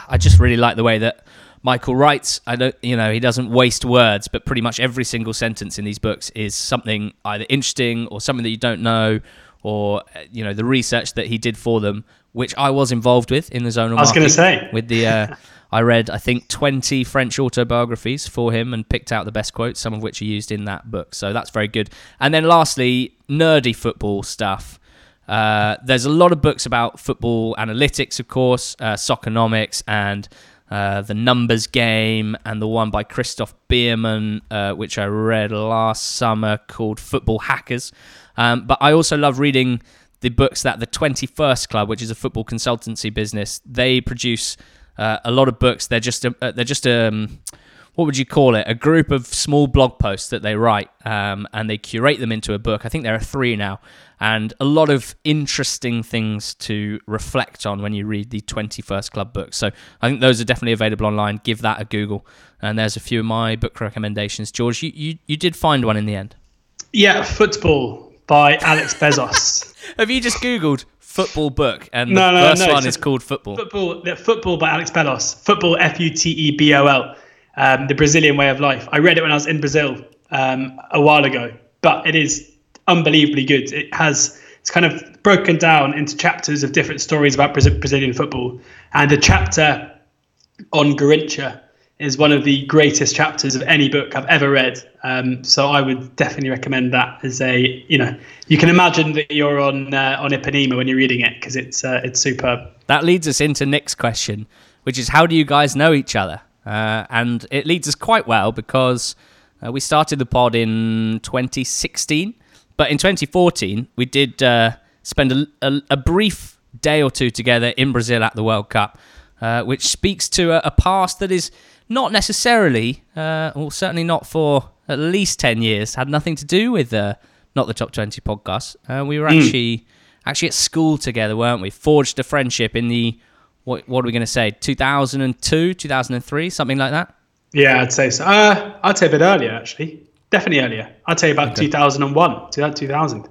I just really like the way that Michael writes. I don't, you know, he doesn't waste words, but pretty much every single sentence in these books is something either interesting or something that you don't know, or uh, you know, the research that he did for them, which I was involved with in the zonal. I was going to say with the. Uh, I read, I think, 20 French autobiographies for him and picked out the best quotes, some of which are used in that book. So that's very good. And then lastly, nerdy football stuff. Uh, there's a lot of books about football analytics, of course, uh, and uh, the Numbers Game, and the one by Christoph Biermann, uh, which I read last summer called Football Hackers. Um, but I also love reading the books that the 21st Club, which is a football consultancy business, they produce uh, a lot of books. They're just uh, they're just um, what would you call it? A group of small blog posts that they write, um, and they curate them into a book. I think there are three now, and a lot of interesting things to reflect on when you read the 21st Club book. So I think those are definitely available online. Give that a Google, and there's a few of my book recommendations. George, you you, you did find one in the end. Yeah, football by Alex Bellos. <laughs> Have you just Googled football book and no, the no, first no, one is called football? Football, football by Alex Bellos. Football, F U T E B O L um, the Brazilian way of life. I read it when I was in Brazil um, a while ago, but it is unbelievably good. It has it's kind of broken down into chapters of different stories about Brazilian football, and the chapter on Garrincha is one of the greatest chapters of any book I've ever read. Um, so I would definitely recommend that as a you know you can imagine that you're on uh, on Ipanema when you're reading it because it's uh, it's superb. That leads us into Nick's question, which is how do you guys know each other? Uh, and it leads us quite well because uh, we started the pod in 2016, but in 2014 we did uh, spend a, a, a, brief day or two together in Brazil at the World Cup, uh, which speaks to a, a, past that is not necessarily, uh, or certainly not for at least 10 years, had nothing to do with uh, not the Top 20 podcast. we were mm. actually actually at school together, weren't we? Forged a friendship in the what what are we going to say? 2002, 2003, something like that. Yeah, I'd say so. Uh, I'd say a bit earlier, actually. Definitely earlier. I'd say about okay. 2001, 2000.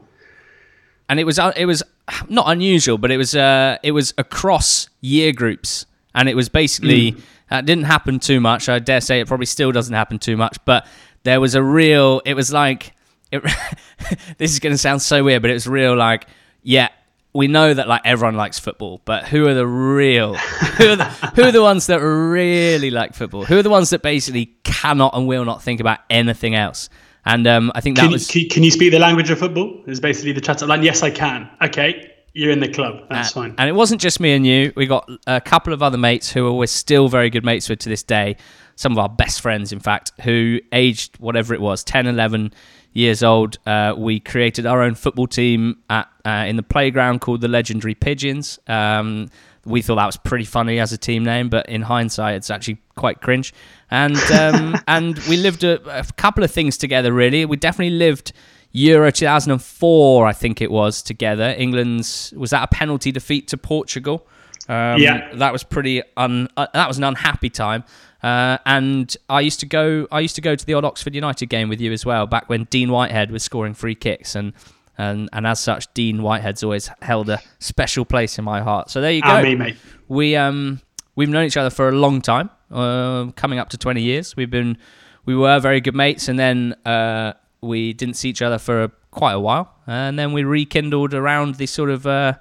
And it was uh, it was not unusual, but it was uh, it was across year groups, and it was basically mm. uh, didn't happen too much. I dare say it probably still doesn't happen too much, but there was a real. It was like it, <laughs> this is going to sound so weird, but it was real like yeah we know that like everyone likes football, but who are the real who are the, who are the ones that really like football? Who are the ones that basically cannot and will not think about anything else? And um, I think that can, was. Can, can you speak the language of football? Is basically the chat up line. Yes, I can. Okay, you're in the club. That's uh, fine. And it wasn't just me and you. We got a couple of other mates who are we're still very good mates with to this day. Some of our best friends, in fact, who aged whatever it was, 10, 11 years old, uh, we created our own football team at, uh, in the playground called the Legendary Pigeons. Um, we thought that was pretty funny as a team name, but in hindsight, it's actually quite cringe. And <laughs> um, and we lived a, a, couple of things together. Really, we definitely lived Euro 2004, I think it was, together. England's was that a penalty defeat to Portugal? Um, yeah, that was pretty un. Uh, that was an unhappy time. Uh, and I used to go. I used to go to the odd Oxford United game with you as well, back when Dean Whitehead was scoring free kicks, and and and as such, Dean Whitehead's always held a special place in my heart. So there you go. Ah, me, mate. We um we've known each other for a long time, uh, coming up to twenty years. We've been we were very good mates, and then uh, we didn't see each other for a, quite a while, and then we rekindled around the sort of uh,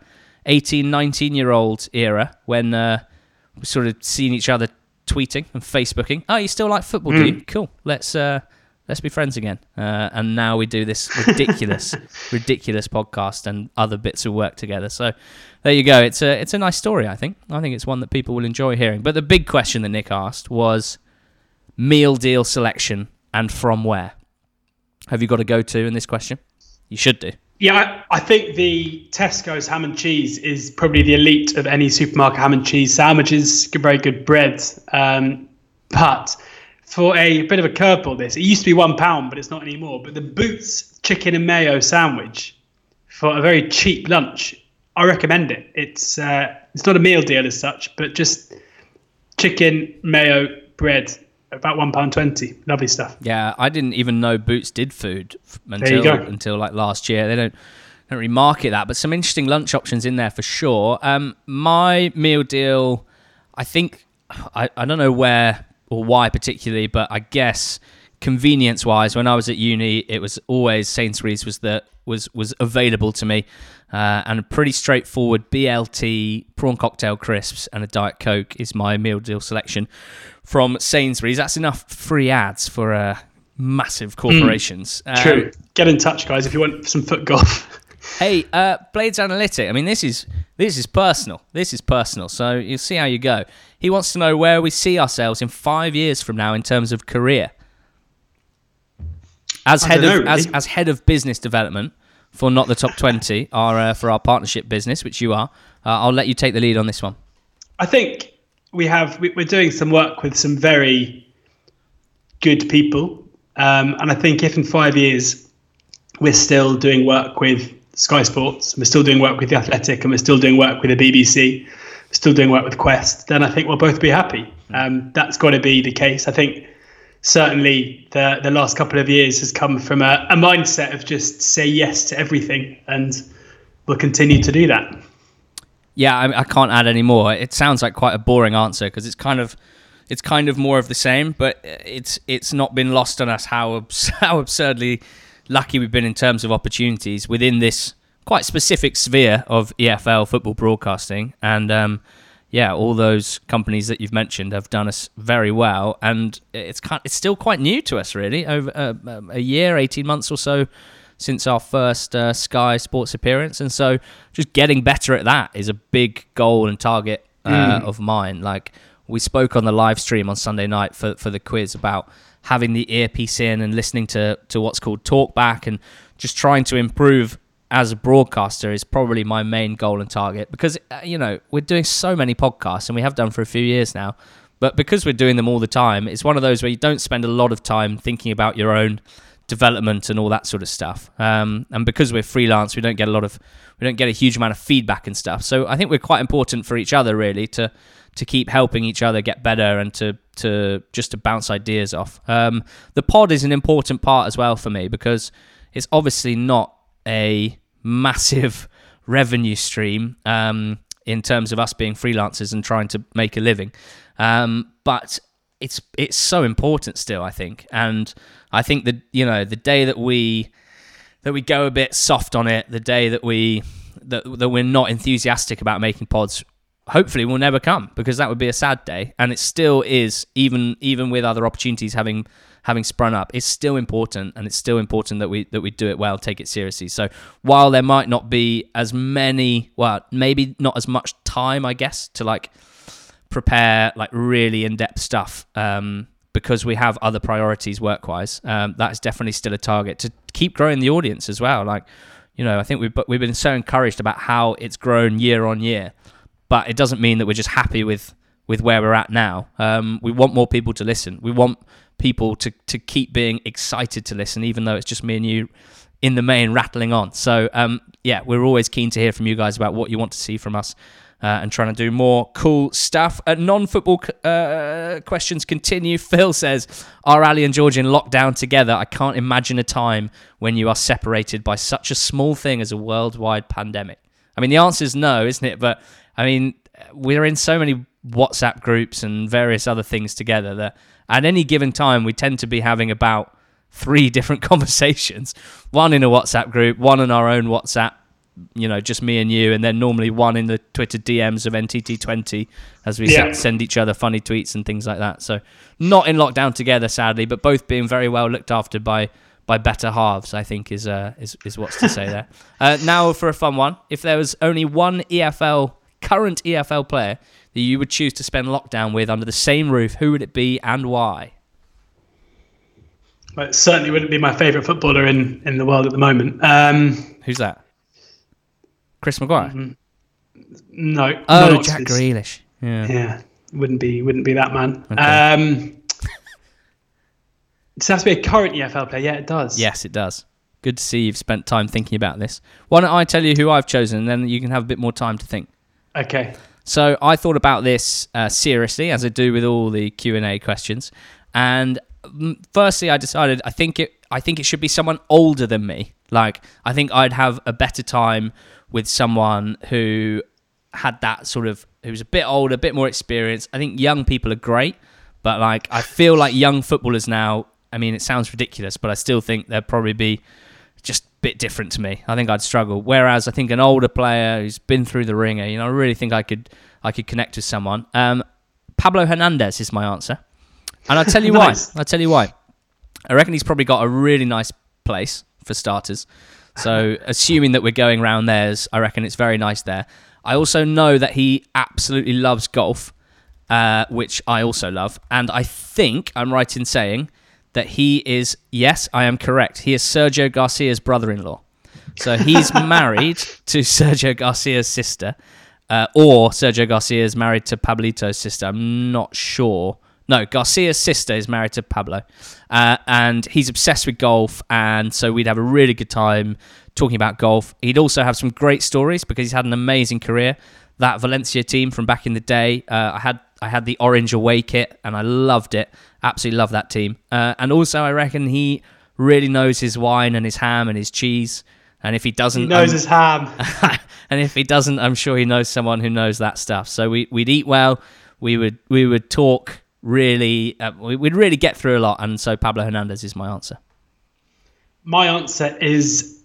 18, 19 year old era when uh, we sort of seen each other tweeting and Facebooking. Oh, you still like football, mm. do you? Hmm. Cool. Let's uh, let's be friends again. Uh, and now we do this ridiculous, <laughs> ridiculous podcast and other bits of work together. So there you go. It's a it's a nice story. I think. I think it's one that people will enjoy hearing. But the big question that Nick asked was meal deal selection and from where. Have you got a go to in this question? You should do. Yeah, I think the Tesco's ham and cheese is probably the elite of any supermarket ham and cheese sandwiches. Very good bread, um, but for a bit of a curveball, this it used to be one pound, but it's not anymore. But the Boots chicken and mayo sandwich for a very cheap lunch, I recommend it. It's uh, it's not a meal deal as such, but just chicken, mayo, bread, about one pound twenty. Lovely stuff. Yeah, I didn't even know Boots did food until until like last year. They don't don't really market that, but some interesting lunch options in there for sure. Um, my meal deal, I think I, I don't know where or why particularly, but I guess convenience wise, when I was at uni, it was always Sainsbury's was the was was available to me, uh, and a pretty straightforward BLT prawn cocktail crisps and a diet coke is my meal deal selection from Sainsbury's. That's enough free ads for uh, massive corporations. Mm, true. Um, Get in touch, guys, if you want some foot golf. <laughs> hey, uh, Blades Analytic. I mean, this is this is personal. This is personal. So you'll see how you go. He wants to know where we see ourselves in five years from now in terms of career. As head of know, as, as head of business development for not the top twenty, our uh, for our partnership business, which you are. Uh, I'll let you take the lead on this one. I think we have we're doing some work with some very good people. Um, and I think if in five years we're still doing work with Sky Sports, we're still doing work with the Athletic, and we're still doing work with the BBC, still doing work with Quest, then I think we'll both be happy. Um, that's got to be the case. I think certainly the the last couple of years has come from a, a mindset of just say yes to everything, and we'll continue to do that. Yeah, I, I can't add any more. It sounds like quite a boring answer because it's kind of it's kind of more of the same, but it's it's not been lost on us how <laughs> how absurdly lucky we've been in terms of opportunities within this quite specific sphere of EFL football broadcasting, and um, yeah, all those companies that you've mentioned have done us very well, and it's kind, it's still quite new to us, really. Over uh, um, a year, eighteen months or so since our first uh, Sky Sports appearance, and so just getting better at that is a big goal and target uh, mm. of mine. Like we spoke on the live stream on Sunday night for for the quiz about having the earpiece in and listening to to what's called talkback and just trying to improve as a broadcaster is probably my main goal and target because uh, you know we're doing so many podcasts and we have done for a few years now but because we're doing them all the time it's one of those where you don't spend a lot of time thinking about your own development and all that sort of stuff. Um, and because we're freelance we don't get a lot of we don't get a huge amount of feedback and stuff. So i think we're quite important for each other really to to keep helping each other get better and to to just to bounce ideas off. Um, the pod is an important part as well for me because it's obviously not a massive revenue stream um, in terms of us being freelancers and trying to make a living. Um, but it's it's so important still, I think, and I think that you know the day that we that we go a bit soft on it, the day that we that that we're not enthusiastic about making pods, hopefully will never come because that would be a sad day, and it still is even even with other opportunities having having sprung up it's still important, and it's still important that we that we do it well, take it seriously. So while there might not be as many, well, maybe not as much time, I guess, to like prepare like really in depth stuff. Um, because we have other priorities work wise, um, that's definitely still a target to keep growing the audience as well. Like, you know, I think we've we've been so encouraged about how it's grown year on year, but it doesn't mean that we're just happy with with where we're at now. Um, we want more people to listen. We want people to to keep being excited to listen, even though it's just me and you in the main rattling on. So um, yeah, we're always keen to hear from you guys about what you want to see from us. Uh, and trying to do more cool stuff. Uh, non-football uh, questions continue. <laughs> Phil says, "Are Ali and George in lockdown together? I can't imagine a time when you are separated by such a small thing as a worldwide pandemic." I mean, the answer is no, isn't it? But I mean, we're in so many WhatsApp groups and various other things together that at any given time, we tend to be having about three <laughs> different conversations one in a WhatsApp group, one in our own WhatsApp, you know, just me and you, and then normally one in the Twitter DMs of NTT20 as we yeah. send each other funny tweets and things like that. So, not in lockdown together, sadly, but both being very well looked after by by better halves, I think is uh, is is what's to say there. <laughs> Uh, now for a fun one, if there was only one EFL current EFL player that you would choose to spend lockdown with under the same roof, who would it be and why? Well, it certainly wouldn't be my favourite footballer in, in the world at the moment. Um, Who's that? Chris Maguire. Mm, no. Oh, Jack Grealish. Yeah. Yeah. Wouldn't be wouldn't be that man. Okay. Um, <laughs> it has to be a current EFL player. Yeah, it does. Yes, it does. Good to see you've spent time thinking about this. Why don't I tell you who I've chosen, and then you can have a bit more time to think. Okay. So I thought about this uh, seriously, as I do with all the Q and A questions. And mm, firstly, I decided I think it I think it should be someone older than me. Like I think I'd have a better time with someone who had that sort of who's a bit older, a bit more experienced. I think young people are great, but like I feel like young footballers now. I mean, it sounds ridiculous, but I still think they'd probably be bit different to me. I think I'd struggle. Whereas I think an older player who's been through the ringer, you know, I really think I could I could connect with someone. Um, Pablo Hernandez is my answer, and I'll tell <laughs> you nice. why. I'll tell you why. I reckon he's probably got a really nice place for starters. So <laughs> assuming that we're going round theirs, I reckon it's very nice there. I also know that he absolutely loves golf, uh, which I also love, and I think I'm right in saying that he is, yes, I am correct. He is Sergio Garcia's brother in law. So he's <laughs> married to Sergio Garcia's sister, uh, or Sergio Garcia is married to Pablito's sister. I'm not sure. no, Garcia's sister is married to Pablo, uh, and he's obsessed with golf. And so we'd have a really good time talking about golf. He'd also have some great stories because he's had an amazing career. That Valencia team from back in the day, uh, I had I had the orange away kit and I loved it. Absolutely love that team. Uh, and also, I reckon he really knows his wine and his ham and his cheese. And if he doesn't, He knows um, his ham. <laughs> and if he doesn't, I'm sure he knows someone who knows that stuff. So we, we'd eat well. We would we would talk really. Uh, we- we'd really get through a lot. And so Pablo Hernandez is my answer. My answer is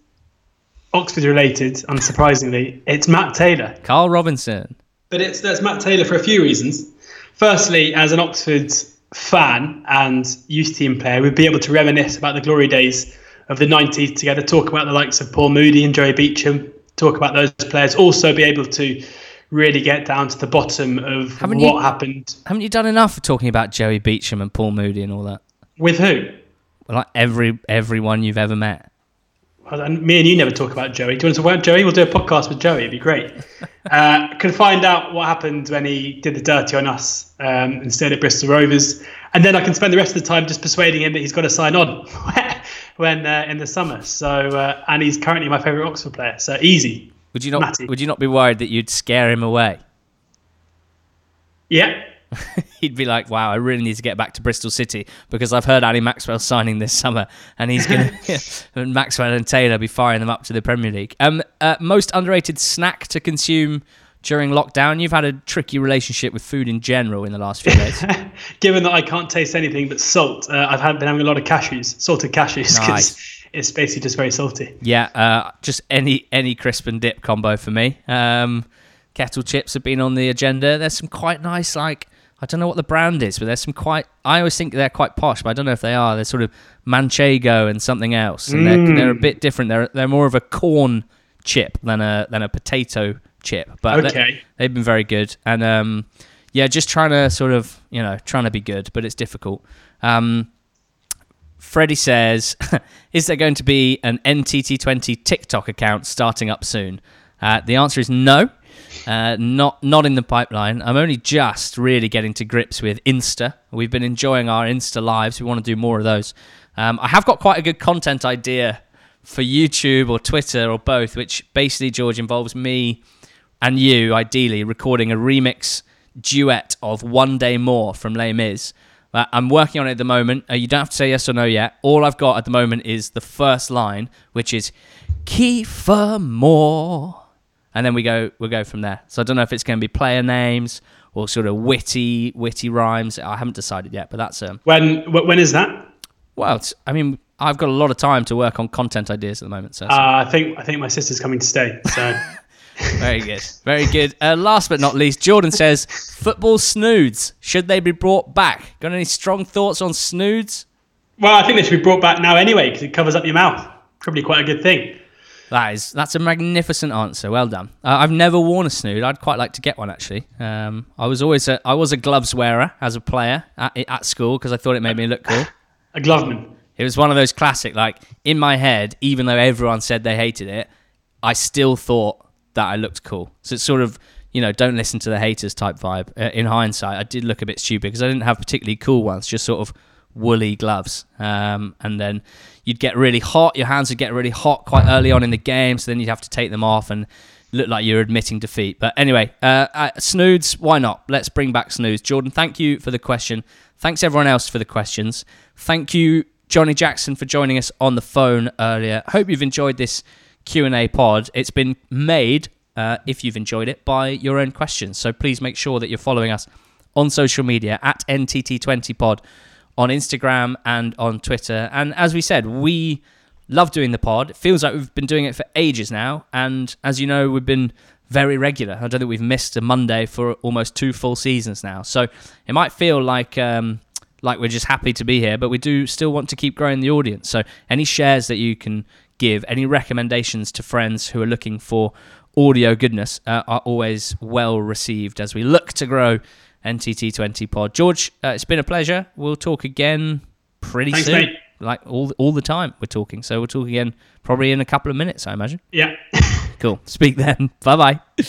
Oxford related, unsurprisingly. It's Matt Taylor. Carl Robinson. But it's that's Matt Taylor for a few reasons. Firstly, as an Oxford fan and youth team player, we'd be able to reminisce about the glory days of the 90s together, talk about the likes of Paul Moody and Joey Beauchamp, talk about those players, also be able to really get down to the bottom of Haven't what you- happened Haven't you done enough talking about Joey Beauchamp and Paul Moody and all that? with who. Like every everyone you've ever met. And me and you never talk about Joey. Do you want to talk about Joey? We'll do a podcast with Joey. It'd be great. <laughs> Uh, could find out what happened when he did the dirty on us um, instead of Bristol Rovers, and then I can spend the rest of the time just persuading him that he's got to sign on <laughs> when uh, in the summer. So, uh, and he's currently my favourite Oxford player. So easy. Would you not? Matty. Would you not be worried that you'd scare him away? Yeah. <laughs> He'd be like, "Wow, I really need to get back to Bristol City because I've heard Ali Maxwell signing this summer, and he's gonna <laughs> <laughs> Maxwell and Taylor be firing them up to the Premier League." Um, uh, most underrated snack to consume during lockdown. You've had a tricky relationship with food in general in the last few days. Given that I can't taste anything but salt, uh, I've had, been having a lot of cashews, salted cashews, because Nice. it's basically just very salty. yeah, uh, just any any crisp and dip combo for me. Um, kettle chips have been on the agenda. There's some quite nice like. I don't know what the brand is, but there's some quite. I always think they're quite posh, but I don't know if they are. They're sort of Manchego and something else, and they're, they're a bit different. They're they're more of a corn chip than a than a potato chip. But they- Okay. they've been very good, and um, yeah, just trying to sort of you know trying to be good, but it's difficult. Um, Freddie says, <laughs> "Is there going to be an NTT20 TikTok account starting up soon?" Uh, the answer is no, uh, not not in the pipeline. I'm only just really getting to grips with Insta. We've been enjoying our Insta lives. We want to do more of those. Um, I have got quite a good content idea for YouTube or Twitter or both, which basically George involves me and you, ideally, recording a remix duet of One Day More from Les Mis. Uh, I'm working on it at the moment. Uh, you don't have to say yes or no yet. All I've got at the moment is the first line, which is Kieffer Moore. And then we go we'll go from there. So I don't know if it's going to be player names or sort of witty witty rhymes. I haven't decided yet, but that's um When when is that? well, it's, I mean, I've got a lot of time to work on content ideas at the moment, so it's Uh, I think I think my sister's coming to stay. So <laughs> <laughs> Very good. Very good. Uh, last but not least, Jordan says football snoods. Should they be brought back? Got any strong thoughts on snoods? well, I think they should be brought back now anyway because it covers up your mouth. Probably quite a good thing. That is that's a magnificent answer. Well done. Uh, I've never worn a snood. I'd quite like to get one actually. Um, I was always a I was a gloves wearer as a player at, at school because I thought it made me look cool. A gloveman. It was one of those classic like in my head, even though everyone said they hated it, I still thought that I looked cool. So it's sort of you know don't listen to the haters type vibe. Uh, in hindsight, I did look a bit stupid because I didn't have particularly cool ones, just sort of woolly gloves. Um, and then you'd get really hot. Your hands would get really hot quite early on in the game, so then you'd have to take them off and look like you're admitting defeat. But anyway, uh, uh, snoods, why not? Let's bring back snoods. Jordan, thank you for the question. Thanks everyone else for the questions. Thank you, Johnnie Jackson, for joining us on the phone earlier. Hope you've enjoyed this Q and A pod. It's been made, uh, if you've enjoyed it, by your own questions. So please make sure that you're following us on social media at NTT20pod on Instagram and on Twitter. And as we said, we love doing the pod. It feels like we've been doing it for ages now. And as you know, we've been very regular. I don't think we've missed a Monday for almost two full seasons now. So it might feel like um, like we're just happy to be here, but we do still want to keep growing the audience. So any shares that you can give, any recommendations to friends who are looking for audio goodness uh, are always well received as we look to grow NTT20 Pod. George, uh, it's been a pleasure. We'll talk again pretty Thanks, soon. mate. Like all all the time we're talking. So we'll talk again probably in a couple of minutes, I imagine. Yeah. <laughs> Cool. Speak then. Bye bye. <laughs>